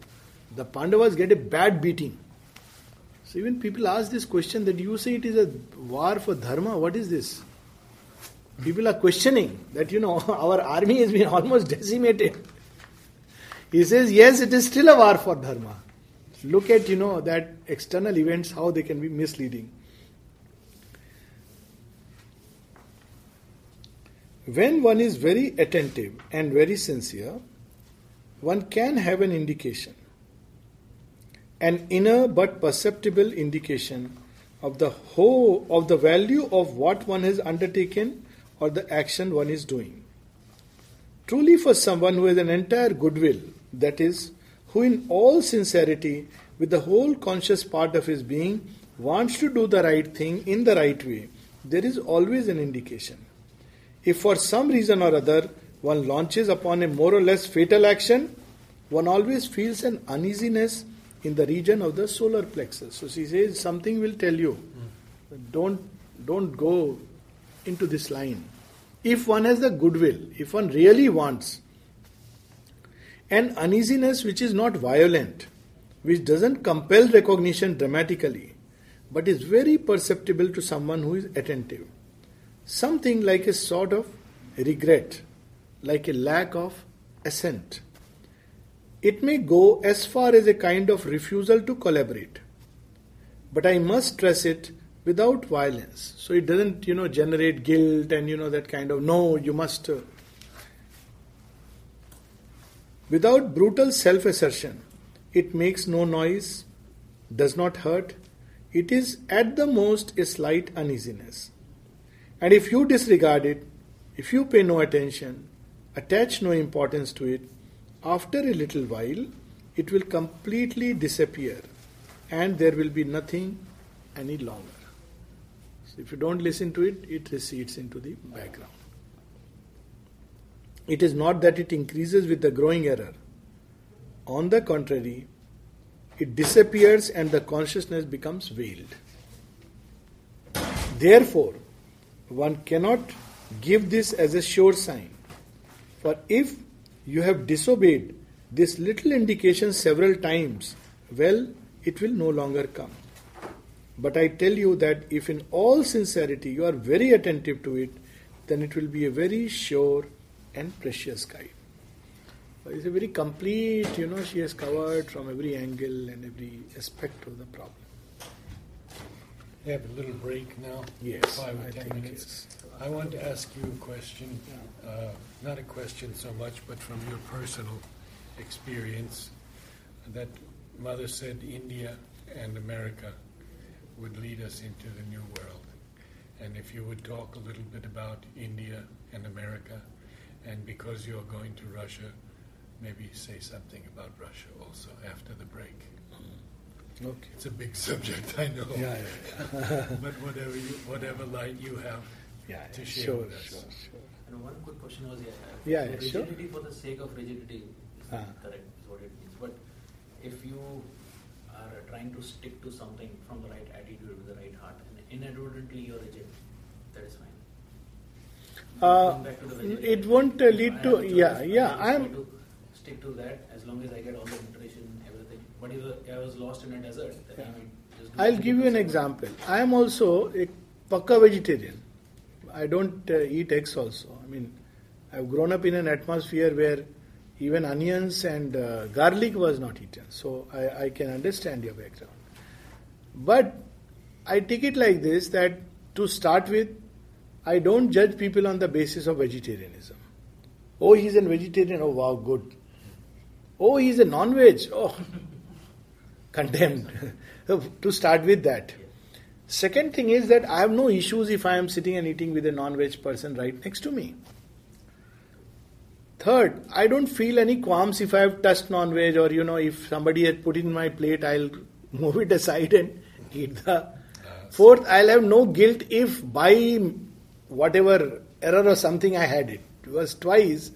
the Pandavas get a bad beating. So even people ask this question that you say it is a war for dharma. What is this? People are questioning that you know [laughs] our army has been almost decimated. He says, yes, it is still a war for dharma. Look at you know that external events how they can be misleading. When one is very attentive and very sincere, one can have an indication, an inner but perceptible indication of the whole of the value of what one has undertaken or the action one is doing. Truly, for someone who has an entire goodwill, that is, who in all sincerity, with the whole conscious part of his being, wants to do the right thing in the right way, there is always an indication. If for some reason or other one launches upon a more or less fatal action, one always feels an uneasiness in the region of the solar plexus. So she says something will tell you, don't don't go into this line. If one has the goodwill, if one really wants, an uneasiness which is not violent, which doesn't compel recognition dramatically, but is very perceptible to someone who is attentive something like a sort of regret, like a lack of assent. It may go as far as a kind of refusal to collaborate, but I must stress it without violence. So it doesn't, you know, generate guilt and you know that kind of no, you must. Uh, without brutal self-assertion, it makes no noise, does not hurt. It is at the most a slight uneasiness and if you disregard it, if you pay no attention, attach no importance to it, after a little while, it will completely disappear and there will be nothing any longer. So if you don't listen to it, it recedes into the background. It is not that it increases with the growing error. On the contrary, it disappears and the consciousness becomes veiled. Therefore, one cannot give this as a sure sign. For if you have disobeyed this little indication several times, well, it will no longer come. But I tell you that if in all sincerity you are very attentive to it, then it will be a very sure and precious guide. It's a very complete, you know, she has covered from every angle and every aspect of the problem. We have a little break now. Yes, Five or I ten think minutes. yes. I want to ask you a question, uh, not a question so much, but from your personal experience, that Mother said India and America would lead us into the New World. And if you would talk a little bit about India and America, and because you're going to Russia, maybe say something about Russia also after the break. Okay. It's a big [laughs] subject, I know. Yeah, yeah, [laughs] but whatever you, whatever light you have yeah. to yeah. share Sure, with us. sure, sure. And one quick question was, yeah, Yeah, yeah, sure. rigidity for the sake of rigidity is Ah. correct, is what it means. But if you are trying to stick to something from the right attitude with the right heart, and inadvertently you're rigid, that is fine. Uh, Going back to the vegetarian, it won't uh, lead I to have a choice. yeah yeah I'm to stick to that as long as I get all the nutrition, everything. But if I was lost in a desert, Yeah. I might just do I'll give you an example. I am also a pakka vegetarian. I don't uh, eat eggs also. I mean, I've grown up in an atmosphere where even onions and uh, garlic was not eaten. So I, I can understand your background. But I take it like this that to start with, I don't judge people on the basis of vegetarianism. Oh, he's a vegetarian. Oh, wow, good. Oh, he's a non veg. Oh, [laughs] condemned. [laughs] to start with that. Second thing is that I have no issues if I am sitting and eating with a non veg person right next to me. Third, I don't feel any qualms if I have touched non veg or you know if somebody had put it in my plate, I'll [laughs] move it aside and eat the. Fourth, I'll have no guilt if by whatever error or something I had it. It was twice,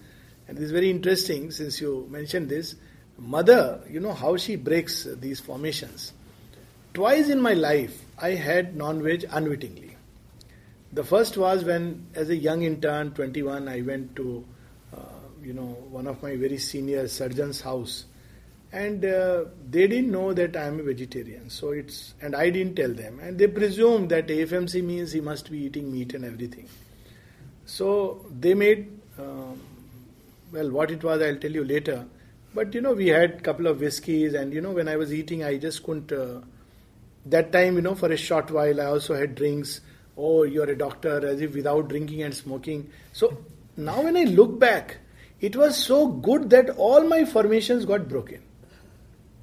and this is very interesting since you mentioned this. Mother, you know how she breaks these formations. Twice in my life, I had non veg unwittingly. The first was when, as a young intern, 21, I went to you know, one of my very senior surgeon's house, and uh, they didn't know that I am a vegetarian. So it's and I didn't tell them, and they presumed that AFMC means he must be eating meat and everything. So they made um, well what it was. I'll tell you later. But you know, we had a couple of whiskeys, and you know, when I was eating, I just couldn't. Uh, that time, you know, for a short while, I also had drinks. Oh, you're a doctor, as if without drinking and smoking. So now, when I look back, it was so good that all my formations got broken.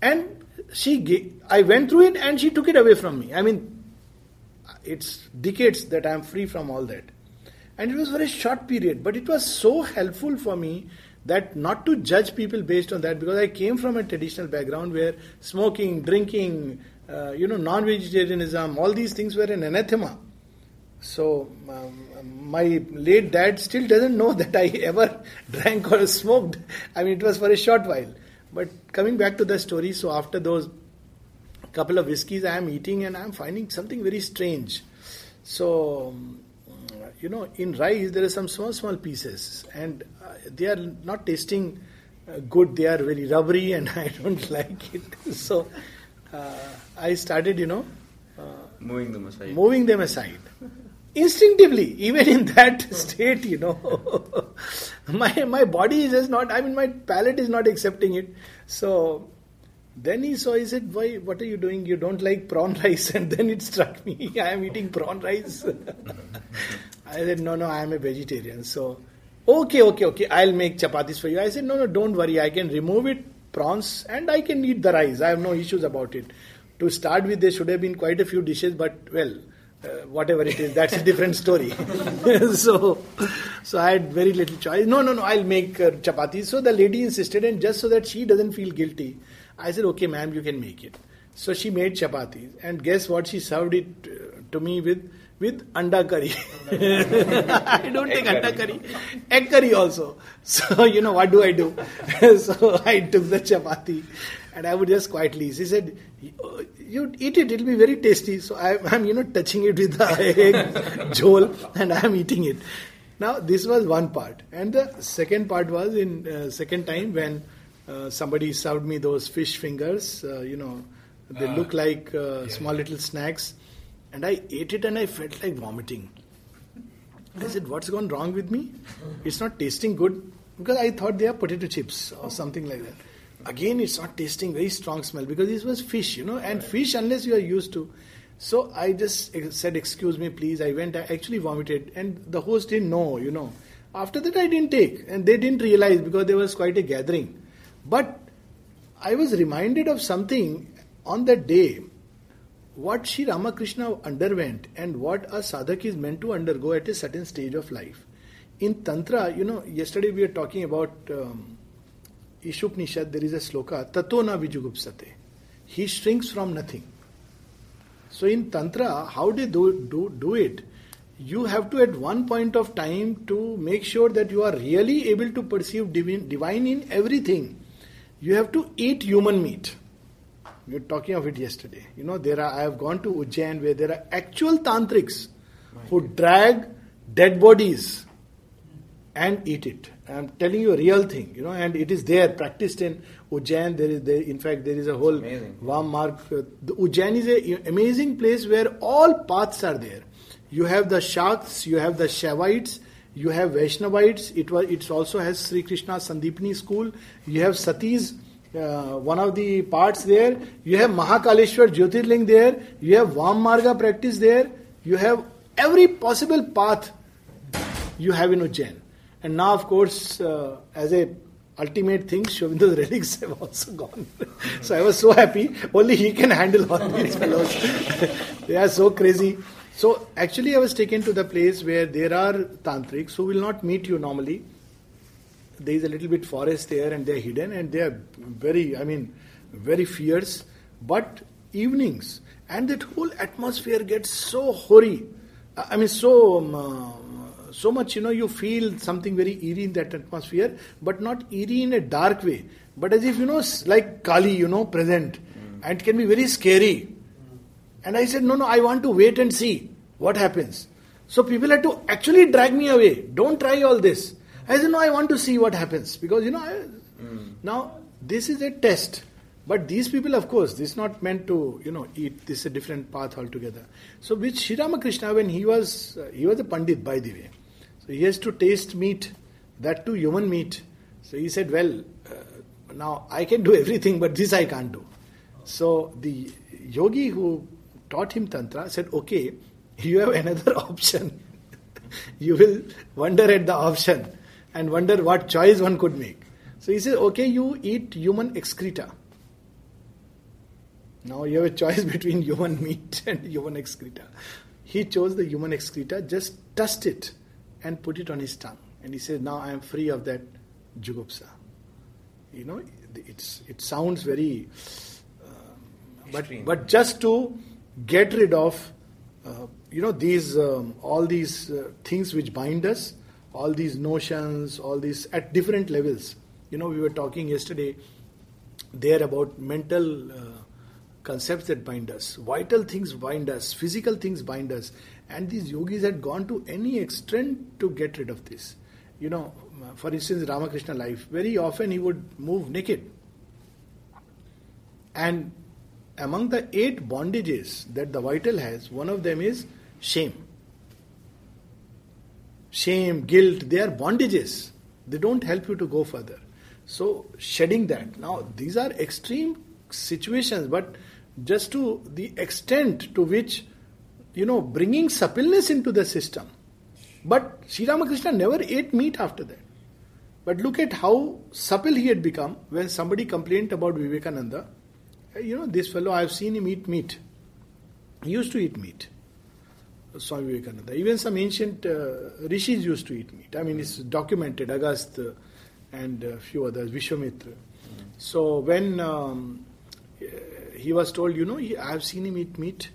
And she, I went through it and she took it away from me. I mean, it's decades that I am free from all that. And it was very short period, but it was so helpful for me that not to judge people based on that because I came from a traditional background where smoking, drinking, uh, you know, non-vegetarianism, all these things were an anathema. So um, my late dad still doesn't know [laughs] that I ever [laughs] drank or smoked. I mean, it was for a short while. But coming back to the story, so after those couple of whiskeys, I am eating and I am finding something very strange. So, um, you know, in rice there are some small, small pieces, and uh, they are not tasting uh, good. They are very rubbery, and [laughs] I don't like it. So, uh, I started, you know, uh, moving them aside. Moving them aside. Instinctively even in that [laughs] state you know. [laughs] My my body is just not i mean my palate is not accepting it. So then he saw he said why what are you doing? You don't like prawn [laughs] rice. And then it struck me i am eating prawn rice. I said no no i am a vegetarian so okay okay okay i'll make chapatis for you. I said no no don't worry i can remove it prawns and i can eat the rice. I have no issues about it to start with there should have been quite a few dishes but well uh, whatever it is, that's a different story. [laughs] so, so I had very little choice. No, no, no, I'll make uh, chapatis. So the lady insisted, and just so that she doesn't feel guilty, I said, okay, ma'am, you can make it. So she made chapatis, and guess what? She served it uh, to me with with anda curry. [laughs] I don't take anda curry, egg curry also. [laughs] So you know what do I do? so I took the chapati, and I would just quietly. She said, you eat it, it'll be very tasty. So I, am you know, touching it with the [laughs] egg jol and I am eating it. Now, this was one part. And the second part was in uh, second time when uh, somebody served me those fish fingers, uh, you know, they look ah. like uh, yeah. small little snacks. And I ate it and I felt like vomiting. I said, What's gone wrong with me? It's not tasting good because I thought they are potato chips or something like that again it's not tasting very strong smell because this was fish, you know, and right. fish unless you are used to. So I just said, "Excuse me, please." I went. I actually vomited, and the host didn't know, you know. After that, I didn't take, and they didn't realize because there was quite a gathering. But I was reminded of something on that day. What Sri Ramakrishna underwent and what a sadhak is meant to undergo at a certain stage of life. In Tantra, you know, yesterday we were talking about um, Ishopanishad, there is a sloka, Tato na vijugupsate. He shrinks from nothing. So in Tantra, how they do, do, do it? You have to, at one point of time, to make sure that you are really able to perceive divine, divine in everything. You have to eat human meat. We were talking of it yesterday. You know, there are. I have gone to Ujjain where there are actual tantrics who drag dead bodies and eat it. I'm telling you a real thing, you know, and it is there practiced in Ujjain. There is, there, in fact, there is a whole Vam Marg. Uh, the Ujjain is an amazing place where all paths are there. You have the Shakts, you have the Shaivites, You have Vaishnavites. It was. It also has Sri Krishna Sandipani school. You have Satis. Uh, one of the parts there. You have Mahakaleshwar Jyotirling there. You have Vam Marga practice there. You have every possible path you have in Ujjain. And now, of course, uh, as a ultimate thing, Sri Aurobindo's [laughs] relics have also gone. so I was so happy. Only he can handle all these fellows. [laughs] they are so crazy. So actually, I was taken to the place where there are tantrics who will not meet you normally. There is a little bit forest there, and they are hidden, and they are very, I mean, very fierce. But evenings, and that whole atmosphere gets so hoary. I mean, so um, uh, so much, you know, you feel something very eerie in that atmosphere, but not eerie in a dark way, but as if, you know, like Kali, you know, present. And it can be very scary. And I said, no, no, I want to wait and see what happens. So people had to actually drag me away. Don't try all this. I said, no, I want to see what happens. Because, you know, I, now this is a test. But these people, of course, this is not meant to, you know, eat. This is a different path altogether. So with Sri Ramakrishna, when he was, uh, he was a pandit, by the way. So he has to taste meat, that too human meat. So he said, well, uh, now I can do [laughs] everything, but this I can't do. So the yogi who taught him Tantra said, okay, [laughs] you have another [laughs] option. you will wonder at the option and wonder what choice one could make. So he says, okay, you eat human excreta. Now you have a choice between human meat and human excreta. He chose the human excreta, just touched it and put it on his tongue. And he says, Now I am free of that jugupsa. You know, it's, it sounds very. Uh, but, but just to get rid of, uh, you know, these um, all these uh, things which bind us, all these notions, all these at different levels. You know, we were talking yesterday there about mental uh, concepts that bind us, vital things bind us, physical things bind us. And these yogis had gone to any extent to get rid of this. You know, for instance, Ramakrishna life, very often he would move naked. And among the eight bondages that the vital has, one of them is shame. Shame, guilt, they are bondages. They don't help you to go further. So, shedding that. Now, these are extreme situations, but just to the extent to which, you know, bringing suppleness into the system. But Sri Ramakrishna never ate meat after that. But look at how supple he had become when somebody complained about Vivekananda. You know, this fellow, I've seen him eat meat. He used to eat meat. Swami Vivekananda. Even some ancient uh, rishis used to eat meat. I mean, it's documented, Agastya and a few others, Vishwamitra. So when um, he was told, you know, I have seen him eat meat.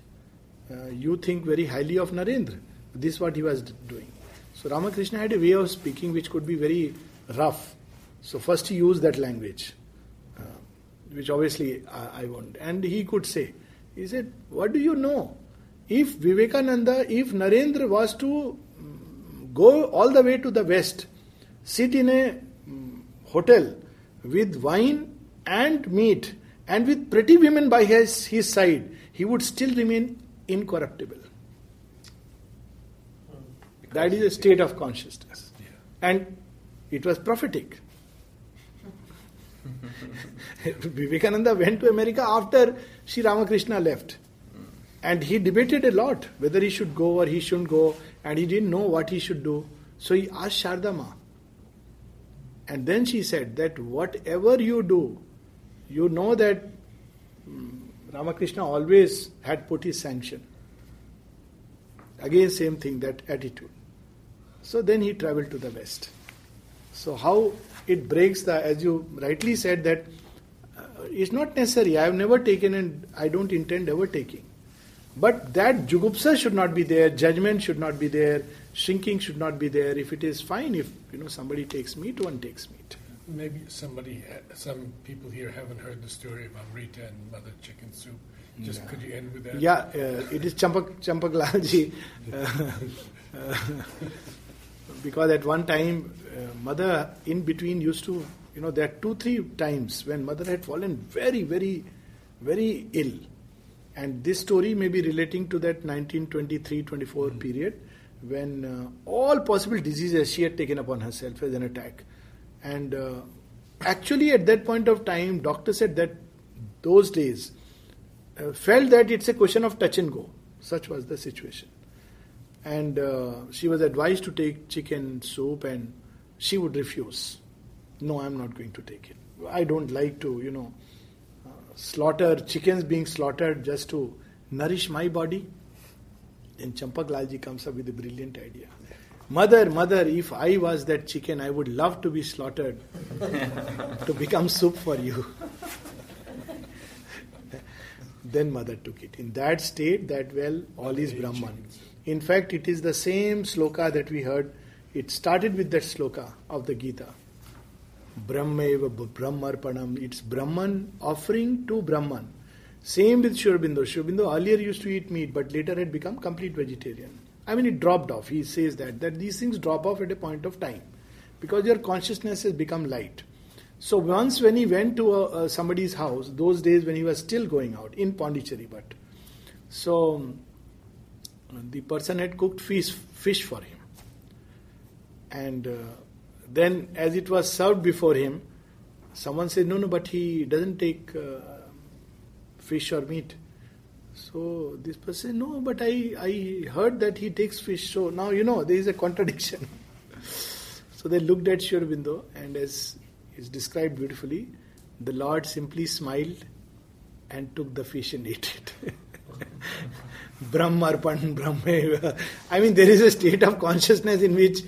Uh, you think very highly of Narendra. This is what he was doing. So Ramakrishna had a way of speaking which could be very rough. So first he used that language, uh, which obviously I, I won't. And he could say, he said, what do you know? If Vivekananda, if Narendra was to mm, go all the way to the west, sit in a mm, hotel with wine and meat and with pretty women by his, his side, he would still remain incorruptible. That is a state of consciousness. And it was prophetic. [laughs] Vivekananda went to America after Sri Ramakrishna left. And he debated a lot whether he should go or he shouldn't go, and he didn't know what he should do. So he asked Shardama. And then she said that whatever you do, you know that um, Ramakrishna always had put his sanction. Again, same thing, that attitude. So then he traveled to the West. So, how it breaks the, as you rightly said, that uh, it's not necessary. I have never taken and I don't intend ever taking. But that jugupsa should not be there, judgment should not be there, shrinking should not be there. If it is fine, if you know somebody takes meat, one takes meat. Maybe somebody, some people here haven't heard the story of Amrita and Mother Chicken Soup. Just Yeah. could you end with that? Yeah, uh, it is Champak, Champak Lalji. Uh, [laughs] uh, because at one time, uh, mother in between used to, you know, there are two, three times when mother had fallen very, very, very ill. And this story may be relating to that 1923 24 period when uh, all possible diseases she had taken upon herself as an attack. And uh, actually, at that point of time, doctor said that those days uh, felt that it's a question of touch and go. Such was the situation. And uh, she was advised to take chicken soup, and she would refuse. No, I'm not going to take it. I don't like to, you know, uh, slaughter chickens being slaughtered just to nourish my body. Then Champak Lalji comes up with a brilliant idea. Mother, mother, if I was that chicken, I would love to be slaughtered [laughs] to become soup for you. then mother took it. In that state, that well, all is Brahman. In fact, it is the same sloka that we heard. It started with that sloka of the Gita. Brahmeva Brahmarpanam. It's Brahman offering to Brahman. Same with Sri Aurobindo. Shurbindo earlier used to eat meat, but later had become complete vegetarian. I mean, it dropped off. He says that that these things drop off at a point of time because your consciousness has become light. So once when he went to a, a somebody's house, those days when he was still going out in Pondicherry, but so the person had cooked fish fish for him, and uh, then as it was served before him, someone said, "No, no, but he doesn't take." Uh, fish or meat. So this person, no, but I, I heard that he takes fish. So now you know there is a contradiction. [laughs] so they looked at Sri and as is described beautifully, the Lord simply smiled and took the fish and [laughs] ate it. [laughs] Brahmarpan, Brahma. I mean, there is a state of consciousness in which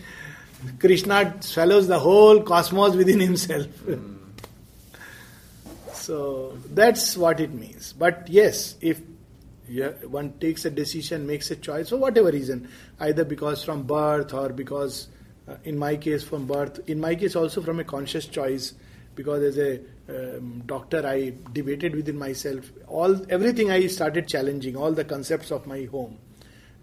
Krishna swallows the whole cosmos within himself. Hmm. So that's what it means. But yes, if one takes a decision, makes a choice for whatever reason, either because from birth or because, uh, in my case, from birth, in my case also from a conscious choice, because as a um, doctor I debated within myself, all everything I started challenging, all the concepts of my home,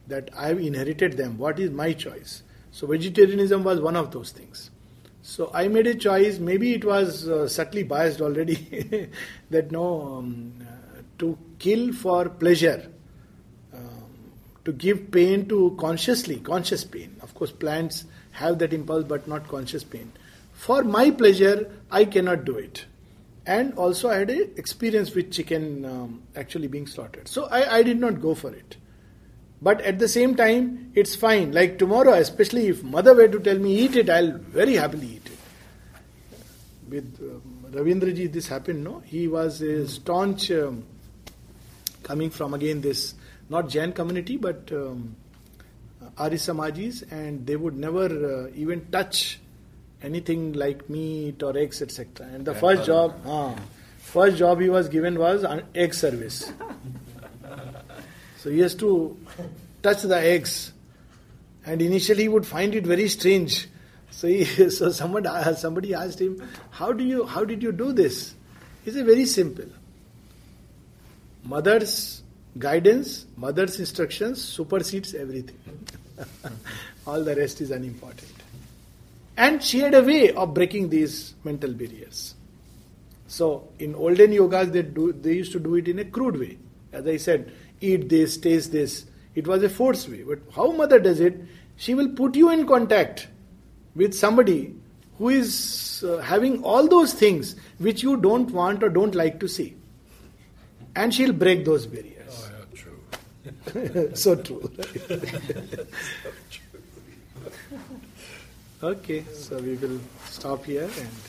that I've inherited them. What is my choice? So vegetarianism was one of those things. So I made a choice. Maybe it was uh, subtly biased already. [laughs] that no, um, to kill for pleasure, um, to give pain to consciously, conscious pain. Of course, plants have that impulse, but not conscious pain. For my pleasure, I cannot do it. And also, I had a experience with chicken um, actually being slaughtered. So I, I did not go for it. But at the same time, it's fine. Like tomorrow, especially if mother were to tell me eat it, I'll very happily eat it. With um, Ravindraji, this happened. No, he was a staunch um, coming from again this not Jain community, but um, Arya Samajis, and they would never uh, even touch anything like meat or eggs, etc. And the first job, uh, first job he was given was an egg service. [laughs] So he has to touch the eggs. And initially he would find it very strange. So, he, [laughs] so someone, somebody asked him, how, do you, how did you do this? He said, very simple. Mother's guidance, mother's instructions supersedes everything. [laughs] All the rest is unimportant. And she had a way of breaking these mental barriers. So in olden yogas, they, do, they used to do it in a crude way. As I said, eat this, taste this. It was a forced way. But how mother does it? She will put you in contact with somebody who is uh, having all those things which you don't want or don't like to see. And she'll break those barriers. Oh, yeah, true. [laughs] [laughs] so true. okay, so we will stop here and.